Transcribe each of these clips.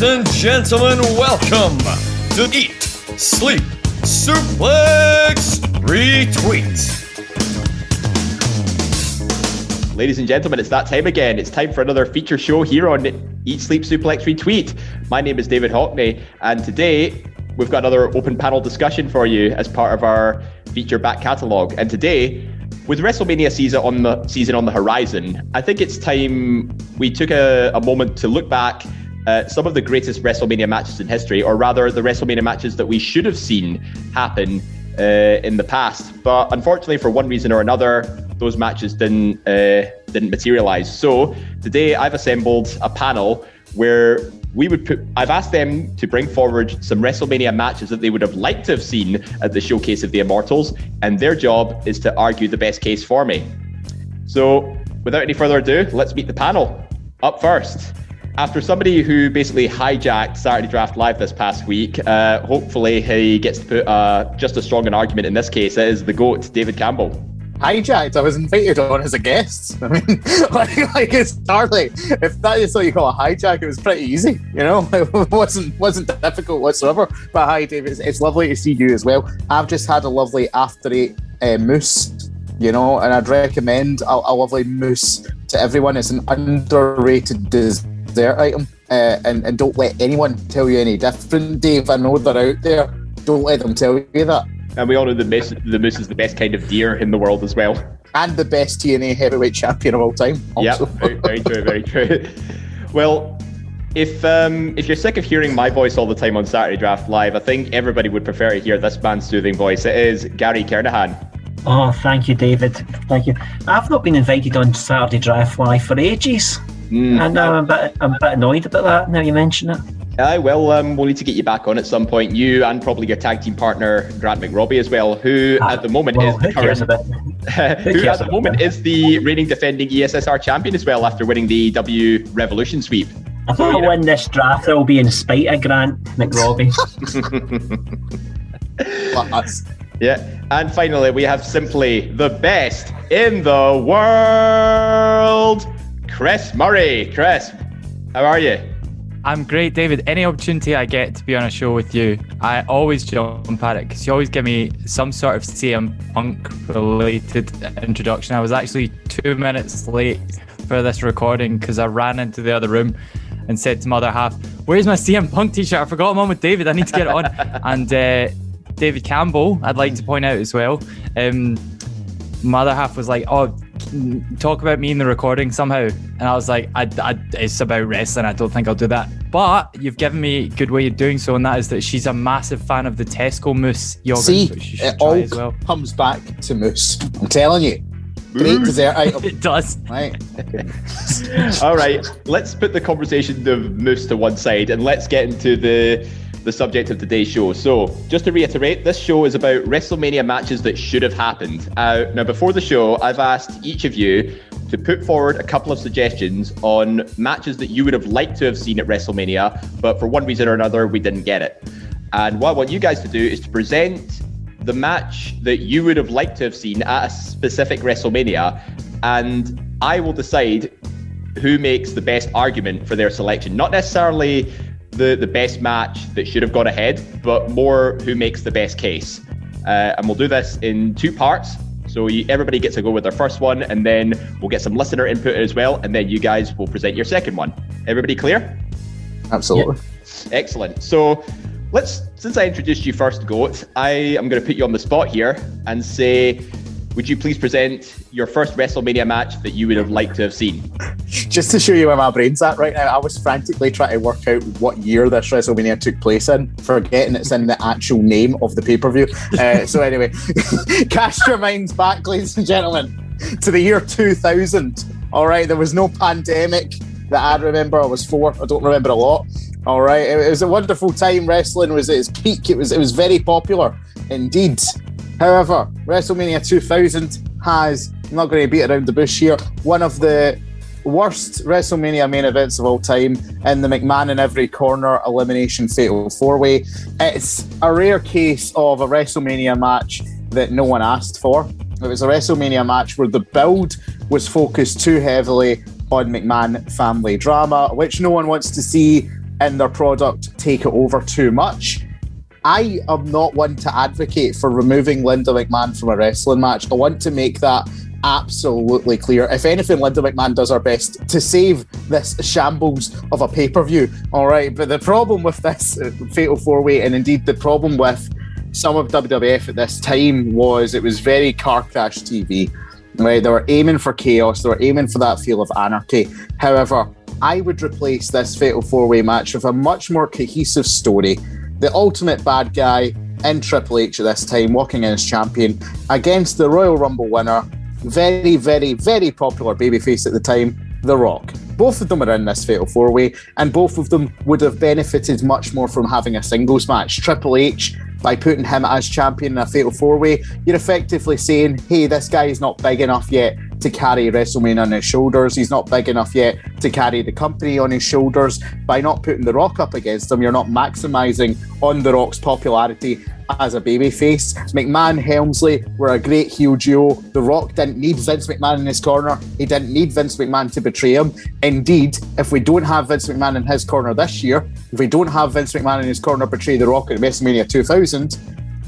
Ladies and gentlemen, welcome to Eat, Sleep, Suplex, Retweet. Ladies and gentlemen, it's that time again. It's time for another feature show here on Eat, Sleep, Suplex, Retweet. My name is David Hockney, and today we've got another open panel discussion for you as part of our feature back catalogue. And today, with WrestleMania season on the season on the horizon, I think it's time we took a, a moment to look back at some of the greatest WrestleMania matches in history, or rather, the WrestleMania matches that we should have seen happen uh, in the past. But unfortunately, for one reason or another, those matches didn't uh, didn't materialize. So today, I've assembled a panel where we would put I've asked them to bring forward some WrestleMania matches that they would have liked to have seen at the showcase of the Immortals, and their job is to argue the best case for me. So without any further ado, let's meet the panel. Up first, after somebody who basically hijacked Saturday Draft Live this past week, uh, hopefully he gets to put uh, just as strong an argument in this case. Is the GOAT, David Campbell hijacked. I was invited on as a guest. I mean, like, like it's hardly if that is what you call a hijack. It was pretty easy, you know. It wasn't wasn't difficult whatsoever. But hi, David. It's, it's lovely to see you as well. I've just had a lovely after eight uh, mousse, you know, and I'd recommend a, a lovely mousse to everyone. It's an underrated dessert item, uh, and and don't let anyone tell you any different, Dave. I know they're out there. Don't let them tell you that. And we all know the moose, the moose is the best kind of deer in the world as well. And the best TNA heavyweight champion of all time. Yeah, very, very true, very true. Well, if um, if you're sick of hearing my voice all the time on Saturday Draft Live, I think everybody would prefer to hear this man's soothing voice. It is Gary Kernahan. Oh, thank you, David. Thank you. I've not been invited on Saturday Draft Live for ages, mm. and I'm a bit I'm a bit annoyed about that. Now you mention it. Aye, well, um, we'll need to get you back on at some point. You and probably your tag team partner Grant McRobbie as well, who ah, at the moment well, is who cares current, who, at the moment is the reigning defending ESSR champion as well after winning the W Revolution sweep. If so, I win this draft, it will be in spite of Grant McRobbie. yeah, and finally, we have simply the best in the world, Chris Murray. Chris, how are you? I'm great, David. Any opportunity I get to be on a show with you, I always jump at it because you always give me some sort of CM Punk related introduction. I was actually two minutes late for this recording because I ran into the other room and said to my other half, Where's my CM Punk t shirt? I forgot I'm on with David. I need to get it on. and uh, David Campbell, I'd like to point out as well. Um, my other half was like, Oh, talk about me in the recording somehow. And I was like, I, I, it's about wrestling. I don't think I'll do that. But you've given me a good way of doing so, and that is that she's a massive fan of the Tesco mousse yogurt. See, it all well. comes back to mousse. I'm telling you. Great dessert item. it does. Right. all right. Let's put the conversation of mousse to one side and let's get into the the subject of today's show. So, just to reiterate, this show is about WrestleMania matches that should have happened. Uh, now, before the show, I've asked each of you to put forward a couple of suggestions on matches that you would have liked to have seen at WrestleMania, but for one reason or another, we didn't get it. And what I want you guys to do is to present the match that you would have liked to have seen at a specific WrestleMania, and I will decide who makes the best argument for their selection. Not necessarily the, the best match that should have gone ahead, but more who makes the best case. Uh, and we'll do this in two parts. So you, everybody gets to go with their first one, and then we'll get some listener input as well, and then you guys will present your second one. Everybody clear? Absolutely. Excellent. So let's, since I introduced you first, Goat, I am going to put you on the spot here and say would you please present your first WrestleMania match that you would have liked to have seen? Just to show you where my brain's at right now, I was frantically trying to work out what year this WrestleMania took place in, forgetting it's in the actual name of the pay per view. Uh, so, anyway, cast your minds back, ladies and gentlemen, to the year 2000. All right, there was no pandemic that I remember. I was four, I don't remember a lot. All right, it was a wonderful time. Wrestling was at its peak. It was it was very popular indeed. However, WrestleMania 2000 has, I'm not going to beat around the bush here, one of the worst WrestleMania main events of all time in the McMahon in every corner elimination fatal four way. It's a rare case of a WrestleMania match that no one asked for. It was a WrestleMania match where the build was focused too heavily on McMahon family drama, which no one wants to see in their product take it over too much. I am not one to advocate for removing Linda McMahon from a wrestling match. I want to make that absolutely clear. If anything, Linda McMahon does her best to save this shambles of a pay per view. All right. But the problem with this uh, Fatal Four Way, and indeed the problem with some of WWF at this time, was it was very car crash TV. Right? They were aiming for chaos, they were aiming for that feel of anarchy. However, I would replace this Fatal Four Way match with a much more cohesive story. The ultimate bad guy in Triple H at this time, walking in as champion against the Royal Rumble winner, very, very, very popular babyface at the time, The Rock. Both of them are in this fatal four way, and both of them would have benefited much more from having a singles match. Triple H, by putting him as champion in a fatal four way, you're effectively saying, hey, this guy is not big enough yet to carry WrestleMania on his shoulders. He's not big enough yet to carry the company on his shoulders. By not putting The Rock up against him, you're not maximizing on The Rock's popularity as a babyface. McMahon Helmsley were a great heel duo. The Rock didn't need Vince McMahon in his corner. He didn't need Vince McMahon to betray him. Indeed, if we don't have Vince McMahon in his corner this year, if we don't have Vince McMahon in his corner betray The Rock at WrestleMania 2000,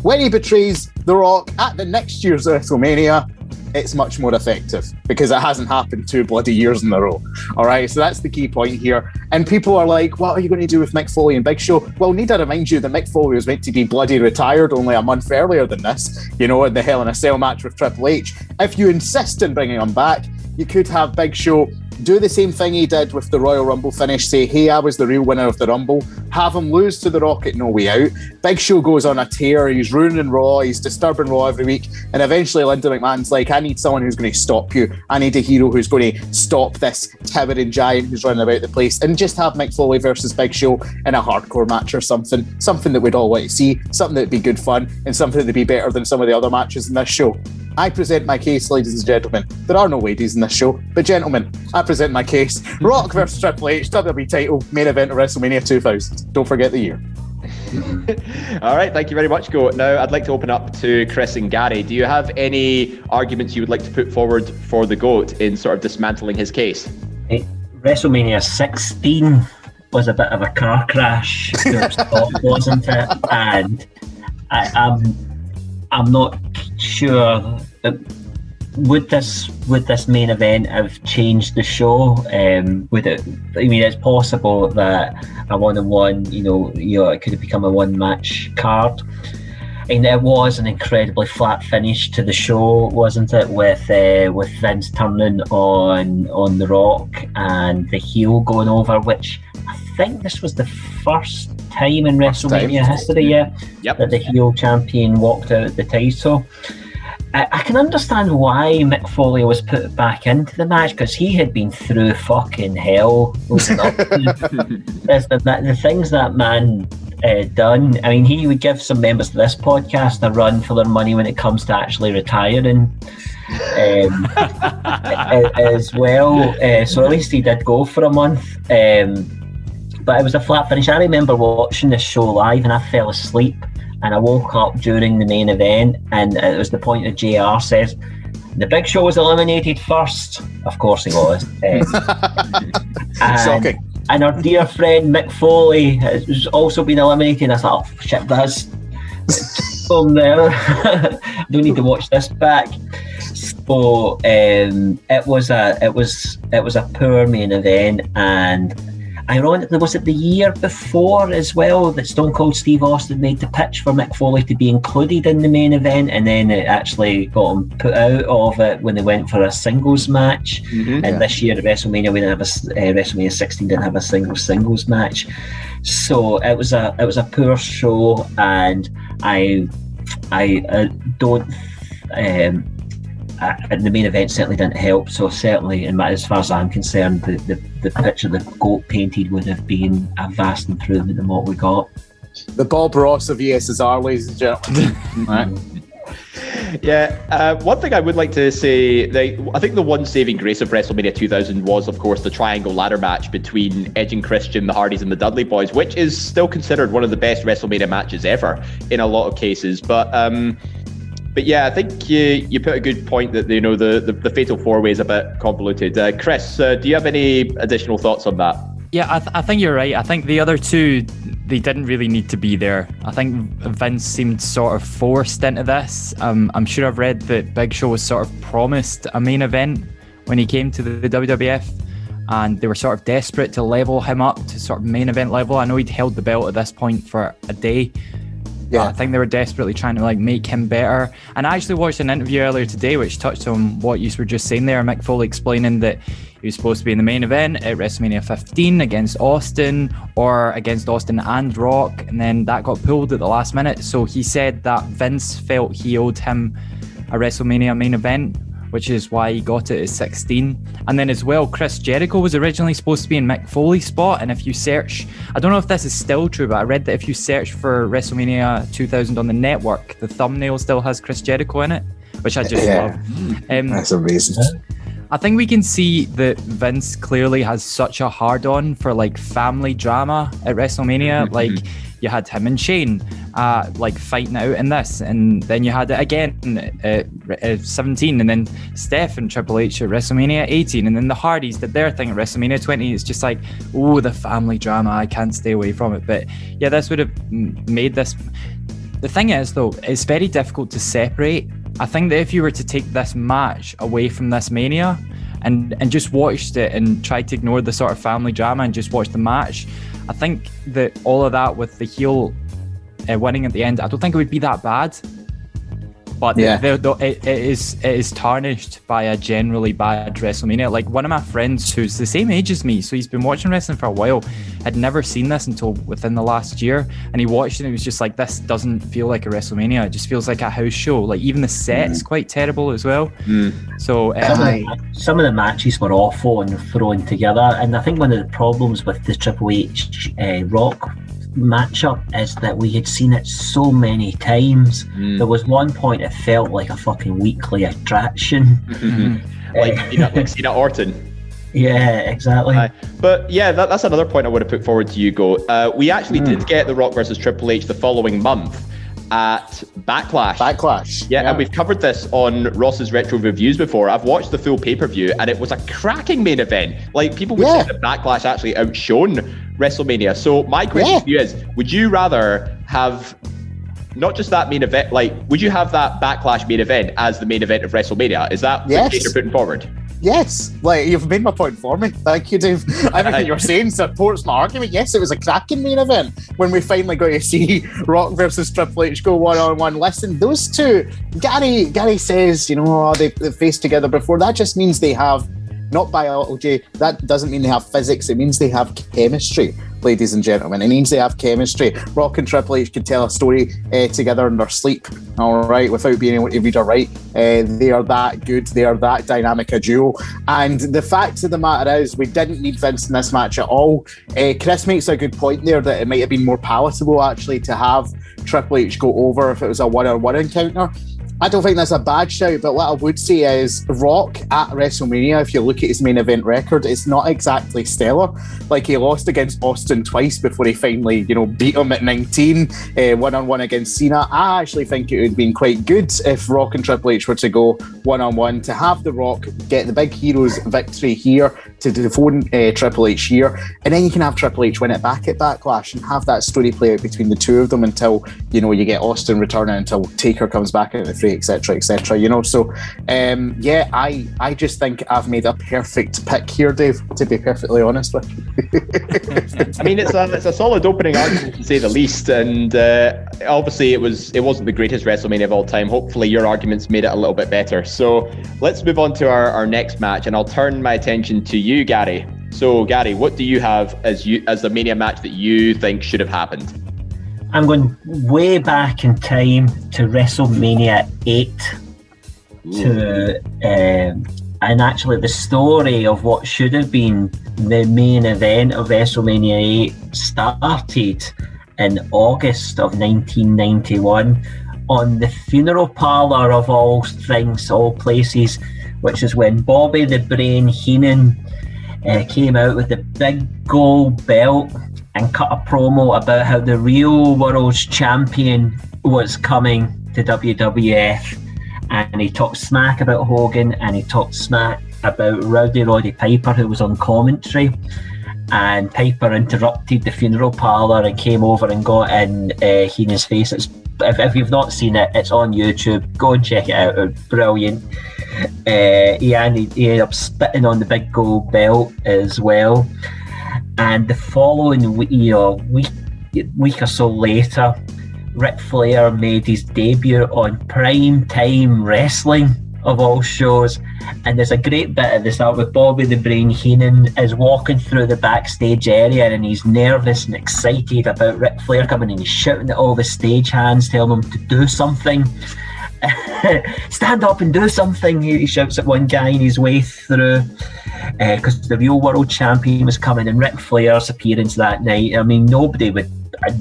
when he betrays The Rock at the next year's WrestleMania, it's much more effective because it hasn't happened two bloody years in a row. All right, so that's the key point here. And people are like, what are you going to do with Mick Foley and Big Show? Well, need I remind you that Mick Foley was meant to be bloody retired only a month earlier than this, you know, in the Hell in a Cell match with Triple H. If you insist on bringing him back, you could have Big Show do the same thing he did with the Royal Rumble finish. Say, hey, I was the real winner of the Rumble. Have him lose to the Rock at No Way Out. Big Show goes on a tear. He's ruining Raw. He's disturbing Raw every week. And eventually, Linda McMahon's like, I need someone who's going to stop you. I need a hero who's going to stop this towering giant who's running about the place. And just have Mick Foley versus Big Show in a hardcore match or something. Something that we'd all want to see. Something that'd be good fun. And something that'd be better than some of the other matches in this show. I present my case, ladies and gentlemen. There are no ladies in this show, but gentlemen, I present my case. Rock versus Triple H, WWE title, main event of WrestleMania 2000. Don't forget the year. All right, thank you very much, Go. Now, I'd like to open up to Chris and Gary. Do you have any arguments you would like to put forward for the GOAT in sort of dismantling his case? Hey, WrestleMania 16 was a bit of a car crash, wasn't it? And I, am I'm not sure. Would this would this main event have changed the show? Um, would it? I mean, it's possible that a one-on-one, you know, you know, it could have become a one-match card. And it was an incredibly flat finish to the show, wasn't it? With uh, with Vince turning on on the Rock and the heel going over, which I think this was the first time in WrestleMania history, yeah, yep. that the heel champion walked out the title. I, I can understand why Mick Foley was put back into the match because he had been through fucking hell. the, the, the things that man uh, done. I mean, he would give some members of this podcast a run for their money when it comes to actually retiring. Um, as well, uh, so at least he did go for a month. Um, but it was a flat finish. I remember watching this show live and I fell asleep and I woke up during the main event and it was the point that JR says, the big show was eliminated first. Of course he was. Um, and. And our dear friend Mick Foley has also been eliminated. I thought, oh, shit, that's from there. I don't need to watch this back. So um, it was a it was it was a poor main event and Ironically, was it the year before as well that Stone Cold Steve Austin made the pitch for Mick Foley to be included in the main event, and then it actually got him put out of it when they went for a singles match. Mm-hmm, and yeah. this year at WrestleMania, we didn't have a uh, WrestleMania 16 didn't have a single singles match, so it was a it was a poor show, and I I uh, don't. Um, uh, the main event certainly didn't help. So certainly, in my, as far as I'm concerned, the, the, the picture the goat painted would have been a vast improvement than what we got. The Bob Ross of ESSR, ladies and gentlemen. right. Yeah, uh, one thing I would like to say, they, I think the one saving grace of WrestleMania 2000 was, of course, the triangle ladder match between Edge and Christian, the Hardys, and the Dudley Boyz, which is still considered one of the best WrestleMania matches ever in a lot of cases. But um, but yeah, I think you you put a good point that you know the the, the fatal four way is a bit convoluted. Uh, Chris, uh, do you have any additional thoughts on that? Yeah, I, th- I think you're right. I think the other two, they didn't really need to be there. I think Vince seemed sort of forced into this. Um, I'm sure I've read that Big Show was sort of promised a main event when he came to the, the WWF, and they were sort of desperate to level him up to sort of main event level. I know he'd held the belt at this point for a day. Yeah. I think they were desperately trying to like make him better. And I actually watched an interview earlier today which touched on what you were just saying there. Mick Foley explaining that he was supposed to be in the main event at WrestleMania 15 against Austin or against Austin and Rock, and then that got pulled at the last minute. So he said that Vince felt he owed him a WrestleMania main event, which is why he got it at 16. And then as well, Chris Jericho was originally supposed to be in Mick Foley's spot. And if you search, I don't know if this is still true, but I read that if you search for WrestleMania 2000 on the network, the thumbnail still has Chris Jericho in it, which I just Yeah. love. Um, That's amazing. I think we can see that Vince clearly has such a hard on for like family drama at WrestleMania. Mhm. like you had him and Shane, uh, like fighting out in this, and then you had it again at uh, 17, and then Steph and Triple H at WrestleMania 18, and then the Hardys did their thing at WrestleMania 20. It's just like, oh, the family drama. I can't stay away from it. But yeah, this would have made this. The thing is, though, it's very difficult to separate. I think that if you were to take this match away from this Mania and, and just watched it and tried to ignore the sort of family drama and just watch the match, I think that all of that with the heel uh, winning at the end, I don't think it would be that bad. But Yeah. the, the, it, it is it is tarnished by a generally bad WrestleMania. Like one of my friends who's the same age as me, so he's been watching wrestling for a while, had never seen this until within the last year, and he watched it and he was just like, "This doesn't feel like a WrestleMania. It just feels like a house show. Like even the set's quite terrible as well." So um, Some, of the, some of the matches were awful and thrown together, and I think one of the problems with the Triple H uh, Rock matchup is that we had seen it so many times. Mm. There was one point it felt like a fucking weekly attraction. Mhm. like, Cena, like Cena Orton. Yeah, exactly. Aye. But yeah, that, that's another point I would have put forward to you, Go. Uh, we actually did get The Rock versus Triple H the following month at Backlash. Backlash. Yeah, and we've covered this on Ross's retro reviews before. I've watched the full pay per view, and it was a cracking main event. Like people would Yeah. say that Backlash actually outshone WrestleMania. So my question Yeah. to you is: Would you rather have not just that main event? Like, would you have that Backlash main event as the main event of WrestleMania? Is that Yes. case you're putting forward? Yes, like you've made my point for me. Thank you, Dave. Everything you're saying supports my argument. Yes, it was a cracking main event when we finally got to see Rock versus Triple H go one on one. Listen, those two, Gary Gary says, you know, oh, they, they faced together before. That just means they have not biology. That doesn't mean they have physics. It means they have chemistry, ladies and gentlemen. It means they have chemistry. Rock and Triple H can tell a story uh, together in their sleep, all right, without being able to read or write. Uh, they are that good. They are that dynamic a duo. And the fact of the matter is, we didn't need Vince in this match at all. Uh, Chris makes a good point there that it might have been more palatable actually to have Triple H go over if it was a one-on-one encounter. I don't think that's a bad shout, but what I would say is Rock at WrestleMania, if you look at his main event record, it's not exactly stellar. Like he lost against Austin twice before he finally, you know, beat him at 19, one on one against Cena. I actually think it would have been quite good if Rock and Triple H were to go one on one to have The Rock get the big heroes victory here to dethrone uh, Triple H here, and then you can have Triple H win it back at Backlash and have that story play out between the two of them until you know you get Austin returning until Taker comes back into the etc., etc. You know, so um, yeah, I I just think I've made a perfect pick here, Dave. To be perfectly honest with you. I mean, it's a it's a solid opening argument to say the least, and uh, obviously it was it wasn't the greatest WrestleMania of all time. Hopefully, your arguments made it a little bit better. So let's move on to our, our next match, and I'll turn my attention to you, Gary. So, Gary, what do you have as you as the Mania match that you think should have happened? I'm going way back in time to WrestleMania 8 to um, and actually the story of what should have been the main event of WrestleMania 8 started in August of 1991 on the funeral parlor of all things, all places, which is when Bobby the Brain Heenan uh, came out with the big gold belt and cut a promo about how the real world's champion was coming to WWF. And he talked smack about Hogan and he talked smack about Rowdy Roddy Piper, who was on commentary. and Piper interrupted the funeral parlour and came over and got in uh, Heenan's face. It's, if, if you've not seen it, it's on YouTube. Go and check it out. It's brilliant. Uh, he, ended, he ended up spitting on the big gold belt as well. And the following week, you know, week, week or so later, Ric Flair made his debut on prime time wrestling of all shows. And there's a great bit at the start with Bobby the Brain Heenan is walking through the backstage area and he's nervous and excited about Ric Flair coming and he's shouting at all the stage hands, telling them to do something. Stand up and do something, he shouts at one guy in his way through. Because uh, the real world champion was coming, and Ric Flair's appearance that night. I mean, nobody would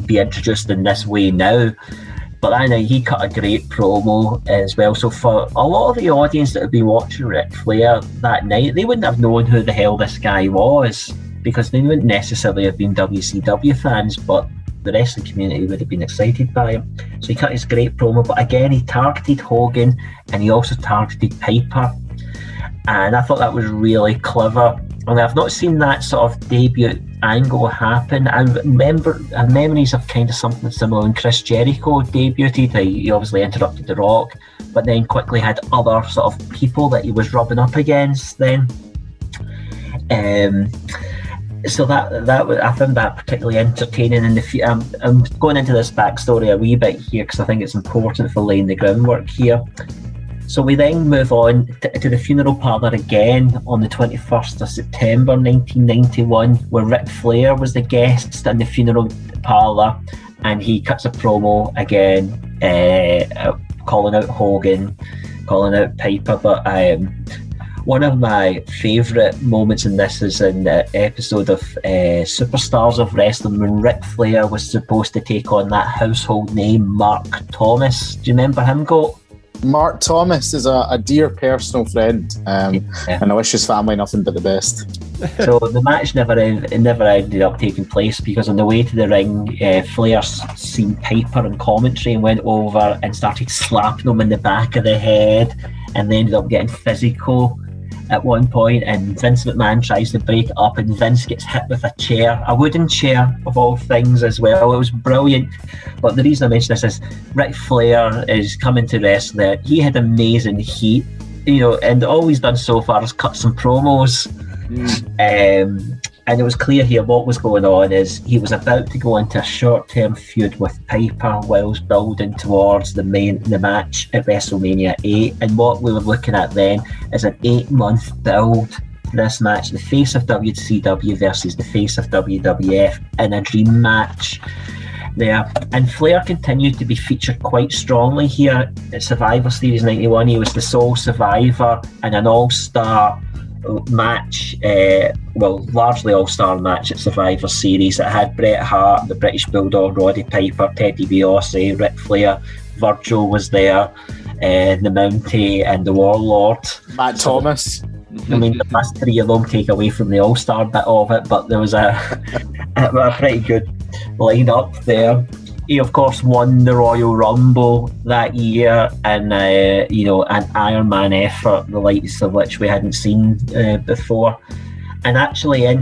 be introduced in this way now. But I know he cut a great promo as well. So for a lot of the audience that would be watching Ric Flair that night, they wouldn't have known who the hell this guy was because they wouldn't necessarily have been WCW fans, but the wrestling community would have been excited by him. So he cut his great promo, but again, he targeted Hogan and he also targeted Piper. And I thought that was really clever. And I've not seen that sort of debut angle happen. I remember memories of kind of something similar when Chris Jericho debuted. He obviously interrupted The Rock, but then quickly had other sort of people that he was rubbing up against. Then, um, so that that I found that particularly entertaining. And if I'm, I'm going into this backstory a wee bit here because I think it's important for laying the groundwork here. So we then move on to, to, the funeral parlour again on the 21st of September 1991, where Ric Flair was the guest in the funeral parlour and he cuts a promo again, uh, calling out Hogan, calling out Piper. But um, one of my favourite moments in this is in the episode of uh, Superstars of Wrestling when Ric Flair was supposed to take on that household name, Mark Thomas. Do you remember him, Go? Mark Thomas is a, a dear personal friend, um, yeah. and I wish his family nothing but the best. so the match never never ended up taking place because on the way to the ring, uh, Flair seen Piper in commentary and went over and started slapping him in the back of the head, and they ended up getting physical at one point, and Vince McMahon tries to break it up, and Vince gets hit with a chair, a wooden chair of all things as well. It was brilliant. But the reason I mention this is Ric Flair is coming to wrestling. He had amazing heat, you know, and all he's done so far is cut some promos. Mm. Um, and it was clear here what was going on is he was about to go into a short-term feud with Piper whilst building towards the main the match at WrestleMania 8 and what we were looking at then is an eight-month build this match the face of WCW versus the face of WWF in a dream match there. And Flair continued to be featured quite strongly here at Survivor Series 91 he was the sole survivor and an all-star match, uh, well, largely all star match at Survivor Series. that had Bret Hart, the British Bulldog, Roddy Piper, Teddy DiBiase, Ric Flair, Virgil was there, uh, the Mountie, and the Warlord. Matt so, Thomas. I mean, the last three of them take away from the All Star bit of it, but there was a, a pretty good lineup there he of course won the Royal Rumble that year, and uh, you know an Iron Man effort, the likes of which we hadn't seen uh, before. And actually, in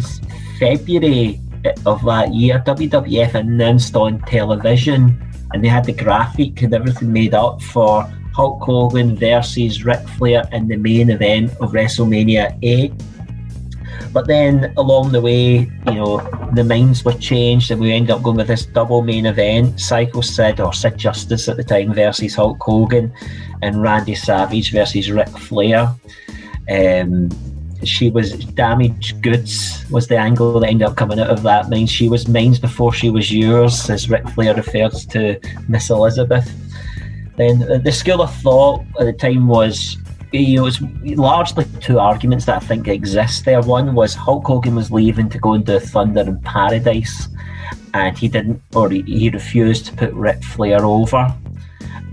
February of that year, WWF announced on television, and they had the graphic and everything made up for Hulk Hogan versus Ric Flair in the main event of WrestleMania 8 but then along the way, you know, the minds were changed and we ended up going with this double main event Psycho Sid or Sid Justice at the time versus Hulk Hogan and Randy Savage versus Ric Flair. Um, she was damaged goods was the angle that ended up coming out of that. Means she was mine's before she was yours, as Ric Flair refers to Miss Elizabeth. Then the school of thought at the time was know, it's largely two arguments that I think exist there. One was Hulk Hogan was leaving to go into Thunder in Paradise, and he didn't, or he, refused to put Ric Flair over.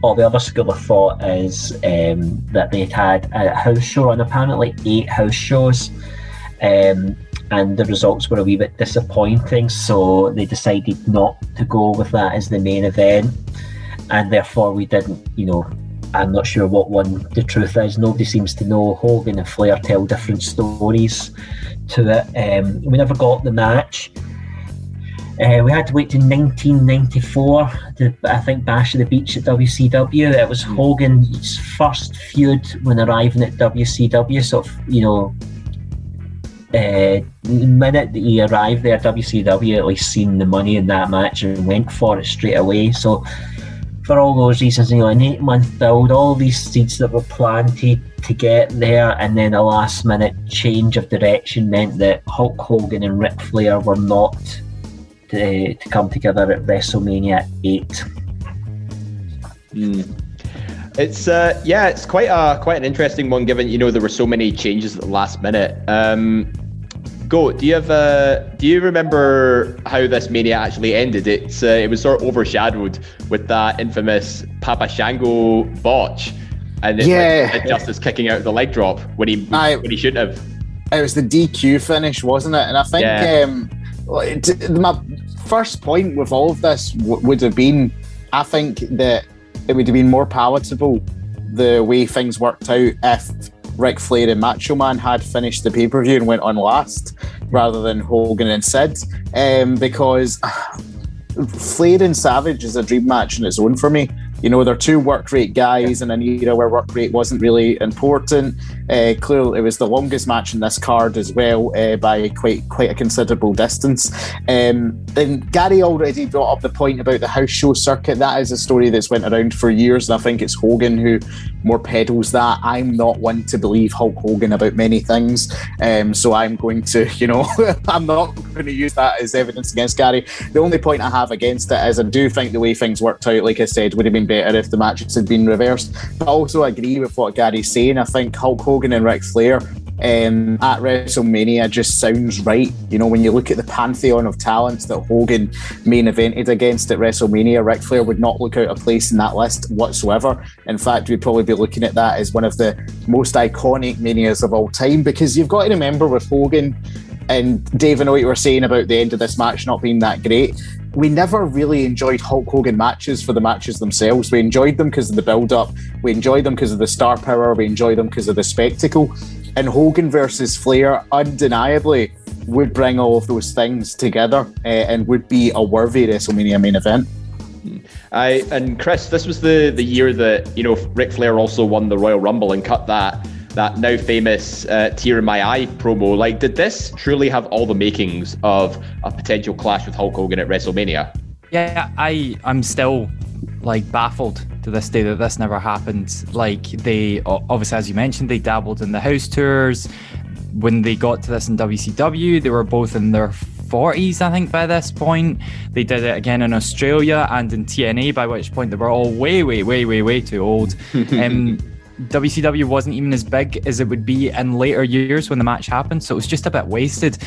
Or the other school of thought is um, that they'd had a house show on apparently eight house shows, um, and the results were a wee bit disappointing, so they decided not to go with that as the main event, and therefore we didn't, you know, I'm not sure what one the truth is. Nobody seems to know. Hogan and Flair tell different stories to it. Um, we never got the match. Uh, we had to wait to 1994 to, I think, Bash of the Beach at WCW. It was Hogan's first feud when arriving at WCW. So, you know, uh, the minute that he arrived there, WCW at least seen the money in that match and went for it straight away. So, for all those reasons, you know, an eight month build, all these seeds that were planted to get there, and then a last minute change of direction meant that Hulk Hogan and Ric Flair were not to, to come together at WrestleMania 8. It's uh, yeah, it's quite a quite an interesting one given you know there were so many changes at the last minute. Um, Go. Do you have uh, do you remember how this mania actually ended? It's uh, it was sort of overshadowed with that infamous Papa Shango botch, and it, Yeah. like, Justice kicking out the leg drop when he Aye. when he shouldn't have. It was the DQ finish, wasn't it? And I think Yeah. um, my first point with all of this w- would have been I think that it would have been more palatable the way things worked out if Ric Flair and Macho Man had finished the pay per view and went on last rather than Hogan and Sid. Um, because Flair and Savage is a dream match in its own for me. You know, they're two work rate guys in an era where work rate wasn't really important. Uh, clearly, it was the longest match in this card as well uh, by quite quite a considerable distance. Um, then Gary already brought up the point about the house show circuit. That is a story that's went around for years, and I think it's Hogan who more peddles that. I'm not one to believe Hulk Hogan about many things, um, so I'm going to, you know, I'm not going to use that as evidence against Gary. The only point I have against it is I do think the way things worked out, like I said, would have been better if the matches had been reversed. But I also agree with what Gary's saying. I think Hulk Hogan and Ric Flair um, at WrestleMania just sounds right. You know, when you look at the pantheon of talents that Hogan main evented against at WrestleMania, Ric Flair would not look out of place in that list whatsoever. In fact, we'd probably be looking at that as one of the most iconic manias of all time because you've got to remember with Hogan and Dave, I what you were saying about the end of this match not being that great. We never really enjoyed Hulk Hogan matches for the matches themselves. We enjoyed them because of the build up. We enjoyed them because of the star power. We enjoyed them because of the spectacle. And Hogan versus Flair undeniably would bring all of those things together uh, and would be a worthy WrestleMania main event. I and Chris, this was the the year that you know Ric Flair also won the Royal Rumble and cut that that now famous uh, "Tear in My Eye" promo. Like, did this truly have all the makings of a potential clash with Hulk Hogan at WrestleMania? Yeah, I I'm still like baffled to this day that this never happened. Like they obviously, as you mentioned, they dabbled in the house tours. When they got to this in WCW, they were both in their 40s, I think, by this point. They did it again in Australia and in TNA, by which point they were all way, way, way, way, way too old. um, WCW wasn't even as big as it would be in later years when the match happened, so it was just a bit wasted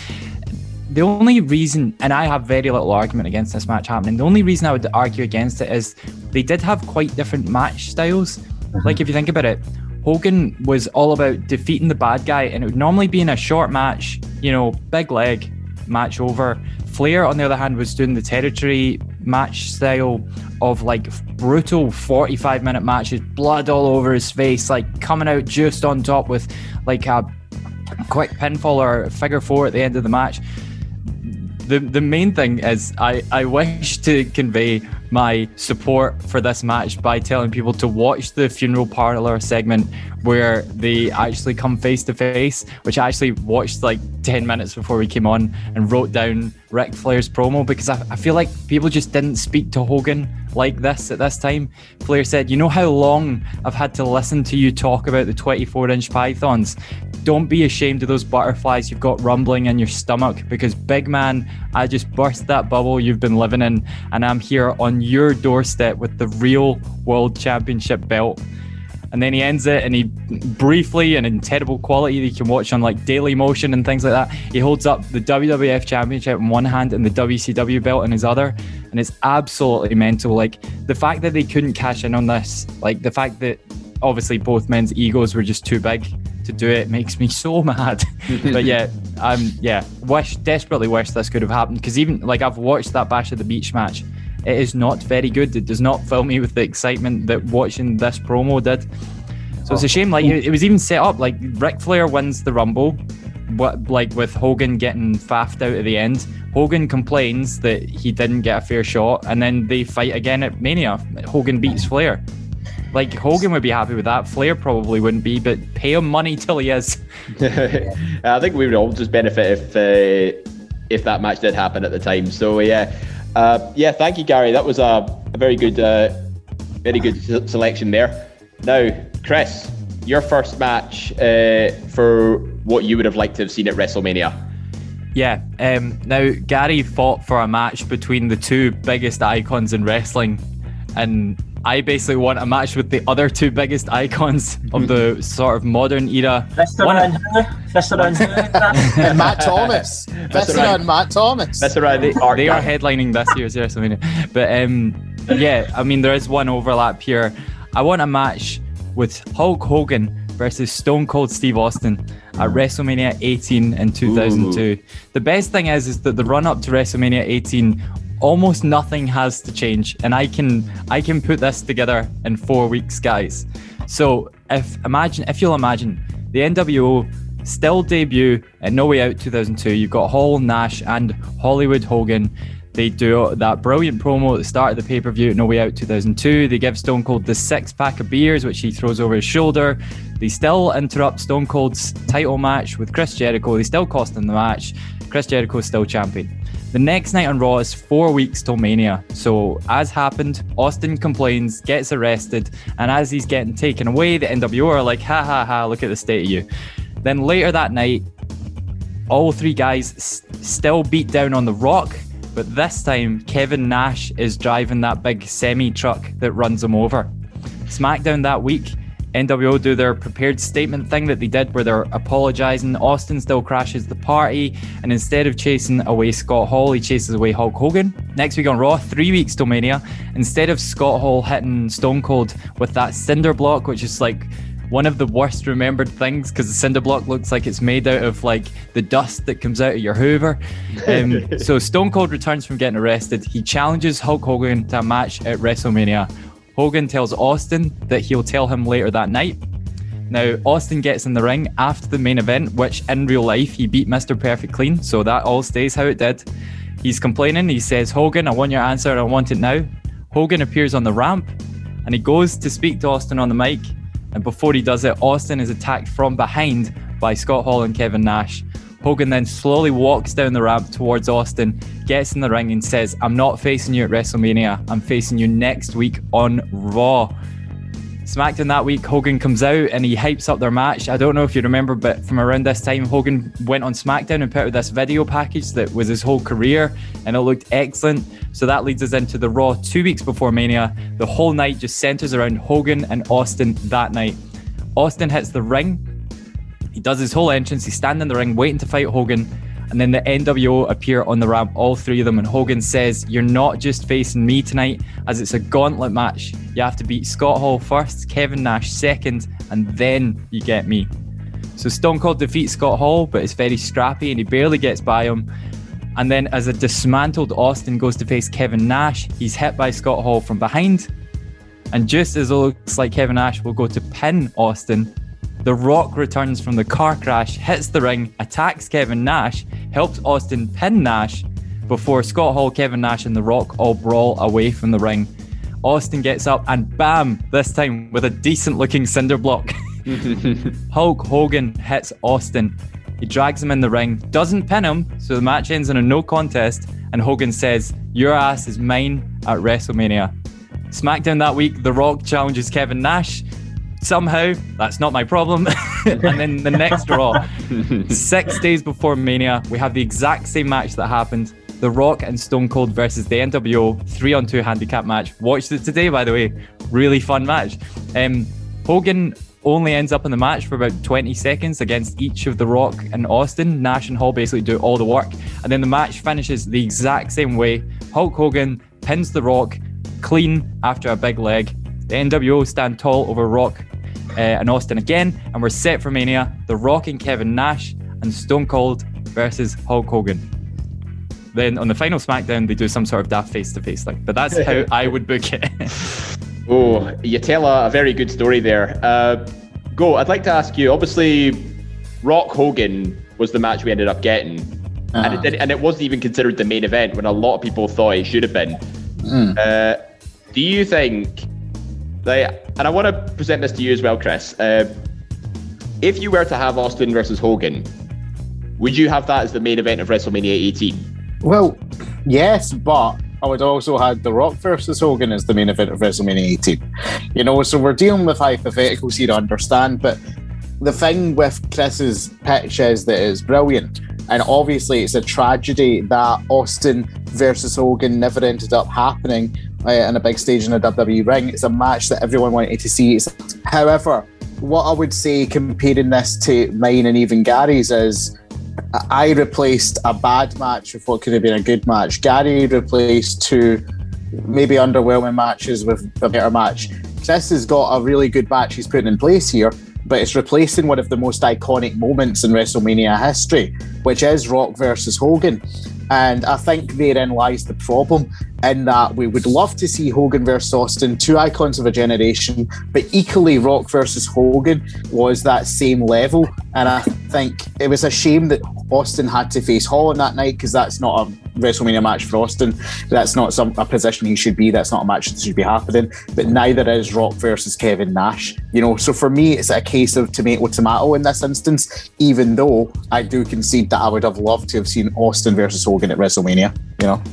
the only reason, and I have very little argument against this match happening, the only reason I would argue against it is they did have quite different match styles. Mm-hmm. Like, if you think about it, Hogan was all about defeating the bad guy, and it would normally be in a short match, you know, big leg match over. Flair, on the other hand, was doing the territory match style of like brutal 45 minute matches, blood all over his face, like coming out just on top with like a quick pinfall or figure four at the end of the match the the main thing is I, I wish to convey my support for this match by telling people to watch the funeral parlor segment where they actually come face to face, which I actually watched like 10 minutes before we came on and wrote down Ric Flair's promo because I, I feel like people just didn't speak to Hogan like this at this time. Flair said, You know how long I've had to listen to you talk about the 24 inch pythons? Don't be ashamed of those butterflies you've got rumbling in your stomach because, big man, I just burst that bubble you've been living in, and I'm here on your doorstep with the real World Championship belt. And then he ends it and he briefly and in terrible quality that you can watch on like Daily Motion and things like that. He holds up the WWF Championship in one hand and the WCW belt in his other. And it's absolutely mental. Like the fact that they couldn't cash in on this, like the fact that obviously both men's egos were just too big to do it makes me so mad. but yeah, I'm yeah, wish desperately wish this could have happened because even like I've watched that Bash of the Beach match it is not very good. It does not fill me with the excitement that watching this promo did. So it's a shame. Like it was even set up. Like Ric Flair wins the Rumble, what like with Hogan getting faffed out at the end. Hogan complains that he didn't get a fair shot, and then they fight again at Mania. Hogan beats Flair. Like Hogan would be happy with that. Flair probably wouldn't be, but pay him money till he is. I think we would all just benefit if uh, if that match did happen at the time. So yeah, uh, yeah. Thank you, Gary. That was a, a very good, uh, very good selection there. Now, Chris, your first match uh, for what you would have liked to have seen at WrestleMania. Yeah. Um, now, Gary fought for a match between the two biggest icons in wrestling, and I basically want a match with the other two biggest icons of the sort of modern era. Fister One- and and Matt Thomas. That's right. and Matt Thomas. That's around they, the arc. they are headlining this year's WrestleMania. But um, yeah, I mean, there is one overlap here. I want a match with Hulk Hogan versus Stone Cold Steve Austin at WrestleMania 18 in 2002. The best thing is, is that the run up to WrestleMania 18, almost nothing has to change, and I can I can put this together in four weeks, guys. So if imagine if you'll imagine the NWO still debut at No Way Out 2002. You've got Hall, Nash, and Hollywood Hogan. They do that brilliant promo at the start of the pay per view No Way Out 2002. They give Stone Cold the six pack of beers, which he throws over his shoulder. They still interrupt Stone Cold's title match with Chris Jericho. They still cost him the match. Chris Jericho is still champion. The next night on Raw is four weeks till Mania. So, as happened, Austin complains, gets arrested, and as he's getting taken away, the NWO are like, ha ha ha, look at the state of you. Then later that night, all three guys s- still beat down on the rock, but this time Kevin Nash is driving that big semi truck that runs him over. SmackDown that week, NWO do their prepared statement thing that they did where they're apologizing. Austin still crashes the party, and instead of chasing away Scott Hall, he chases away Hulk Hogan. Next week on Raw, three weeks till Mania, instead of Scott Hall hitting Stone Cold with that cinder block, which is like one of the worst remembered things because the cinder block looks like it's made out of like the dust that comes out of your Hoover. Um, so Stone Cold returns from getting arrested. He challenges Hulk Hogan to a match at WrestleMania. Hogan tells Austin that he'll tell him later that night. Now, Austin gets in the ring after the main event, which in real life he beat Mr. Perfect clean, so that all stays how it did. He's complaining. He says, Hogan, I want your answer and I want it now. Hogan appears on the ramp and he goes to speak to Austin on the mic. And before he does it, Austin is attacked from behind by Scott Hall and Kevin Nash. Hogan then slowly walks down the ramp towards Austin, gets in the ring, and says, I'm not facing you at WrestleMania. I'm facing you next week on Raw. SmackDown that week, Hogan comes out and he hypes up their match. I don't know if you remember, but from around this time, Hogan went on SmackDown and put out this video package that was his whole career and it looked excellent. So that leads us into the Raw two weeks before Mania. The whole night just centers around Hogan and Austin that night. Austin hits the ring. He does his whole entrance. He's standing in the ring waiting to fight Hogan. And then the NWO appear on the ramp, all three of them. And Hogan says, You're not just facing me tonight, as it's a gauntlet match. You have to beat Scott Hall first, Kevin Nash second, and then you get me. So Stone Cold defeats Scott Hall, but it's very scrappy and he barely gets by him. And then, as a dismantled Austin goes to face Kevin Nash, he's hit by Scott Hall from behind. And just as it looks like Kevin Nash will go to pin Austin, The Rock returns from the car crash, hits the ring, attacks Kevin Nash, helps Austin pin Nash before Scott Hall, Kevin Nash, and The Rock all brawl away from the ring. Austin gets up and bam, this time with a decent looking cinder block. Hulk Hogan hits Austin. He drags him in the ring, doesn't pin him, so the match ends in a no contest. And Hogan says, Your ass is mine at WrestleMania. SmackDown that week, The Rock challenges Kevin Nash. Somehow, that's not my problem. and then the next Raw, six days before Mania, we have the exact same match that happened. The Rock and Stone Cold versus the NWO three on two handicap match. Watched it today, by the way. Really fun match. Um, Hogan only ends up in the match for about 20 seconds against each of The Rock and Austin. Nash and Hall basically do all the work. And then the match finishes the exact same way. Hulk Hogan pins The Rock clean after a big leg. The NWO stand tall over Rock uh, and Austin again, and we're set for Mania. The Rock and Kevin Nash and Stone Cold versus Hulk Hogan. then on the final SmackDown they do some sort of daft face to face thing. But that's how I would book it. Oh, you tell a, a very good story there. Uh, go. I'd like to ask you. Obviously, Rock Hogan was the match we ended up getting, and, Uh-huh. it did, and it wasn't even considered the main event when a lot of people thought it should have been. Uh, do you think, like, and I want to present this to you as well, Chris. Uh, if you were to have Austin versus Hogan, would you have that as the main event of WrestleMania 18? Well, yes, but I would also have The Rock versus Hogan as the main event of WrestleMania 18. You know, so we're dealing with hypotheticals here to understand, but the thing with Chris's pitch is that it's brilliant. And obviously, it's a tragedy that Austin versus Hogan never ended up happening uh, in a big stage in a WWE ring. It's a match that everyone wanted to see. It's- however, what I would say comparing this to mine and even Gary's is I replaced a bad match with what could have been a good match. Gary replaced two maybe underwhelming matches with a better match. Chris has got a really good match he's putting in place here, but it's replacing one of the most iconic moments in WrestleMania history, which is Rock versus Hogan. And I think therein lies the problem in that we would love to see Hogan versus Austin, two icons of a generation, but equally Rock versus Hogan was that same level. And I think it was a shame that Austin had to face Hall on that night because that's not a WrestleMania match for Austin. That's not some a position he should be. That's not a match that should be happening. But neither is Rock versus Kevin Nash. You know, so for me, it's a case of tomato tomato in this instance. Even though I do concede that I would have loved to have seen Austin versus Hogan at WrestleMania. You know.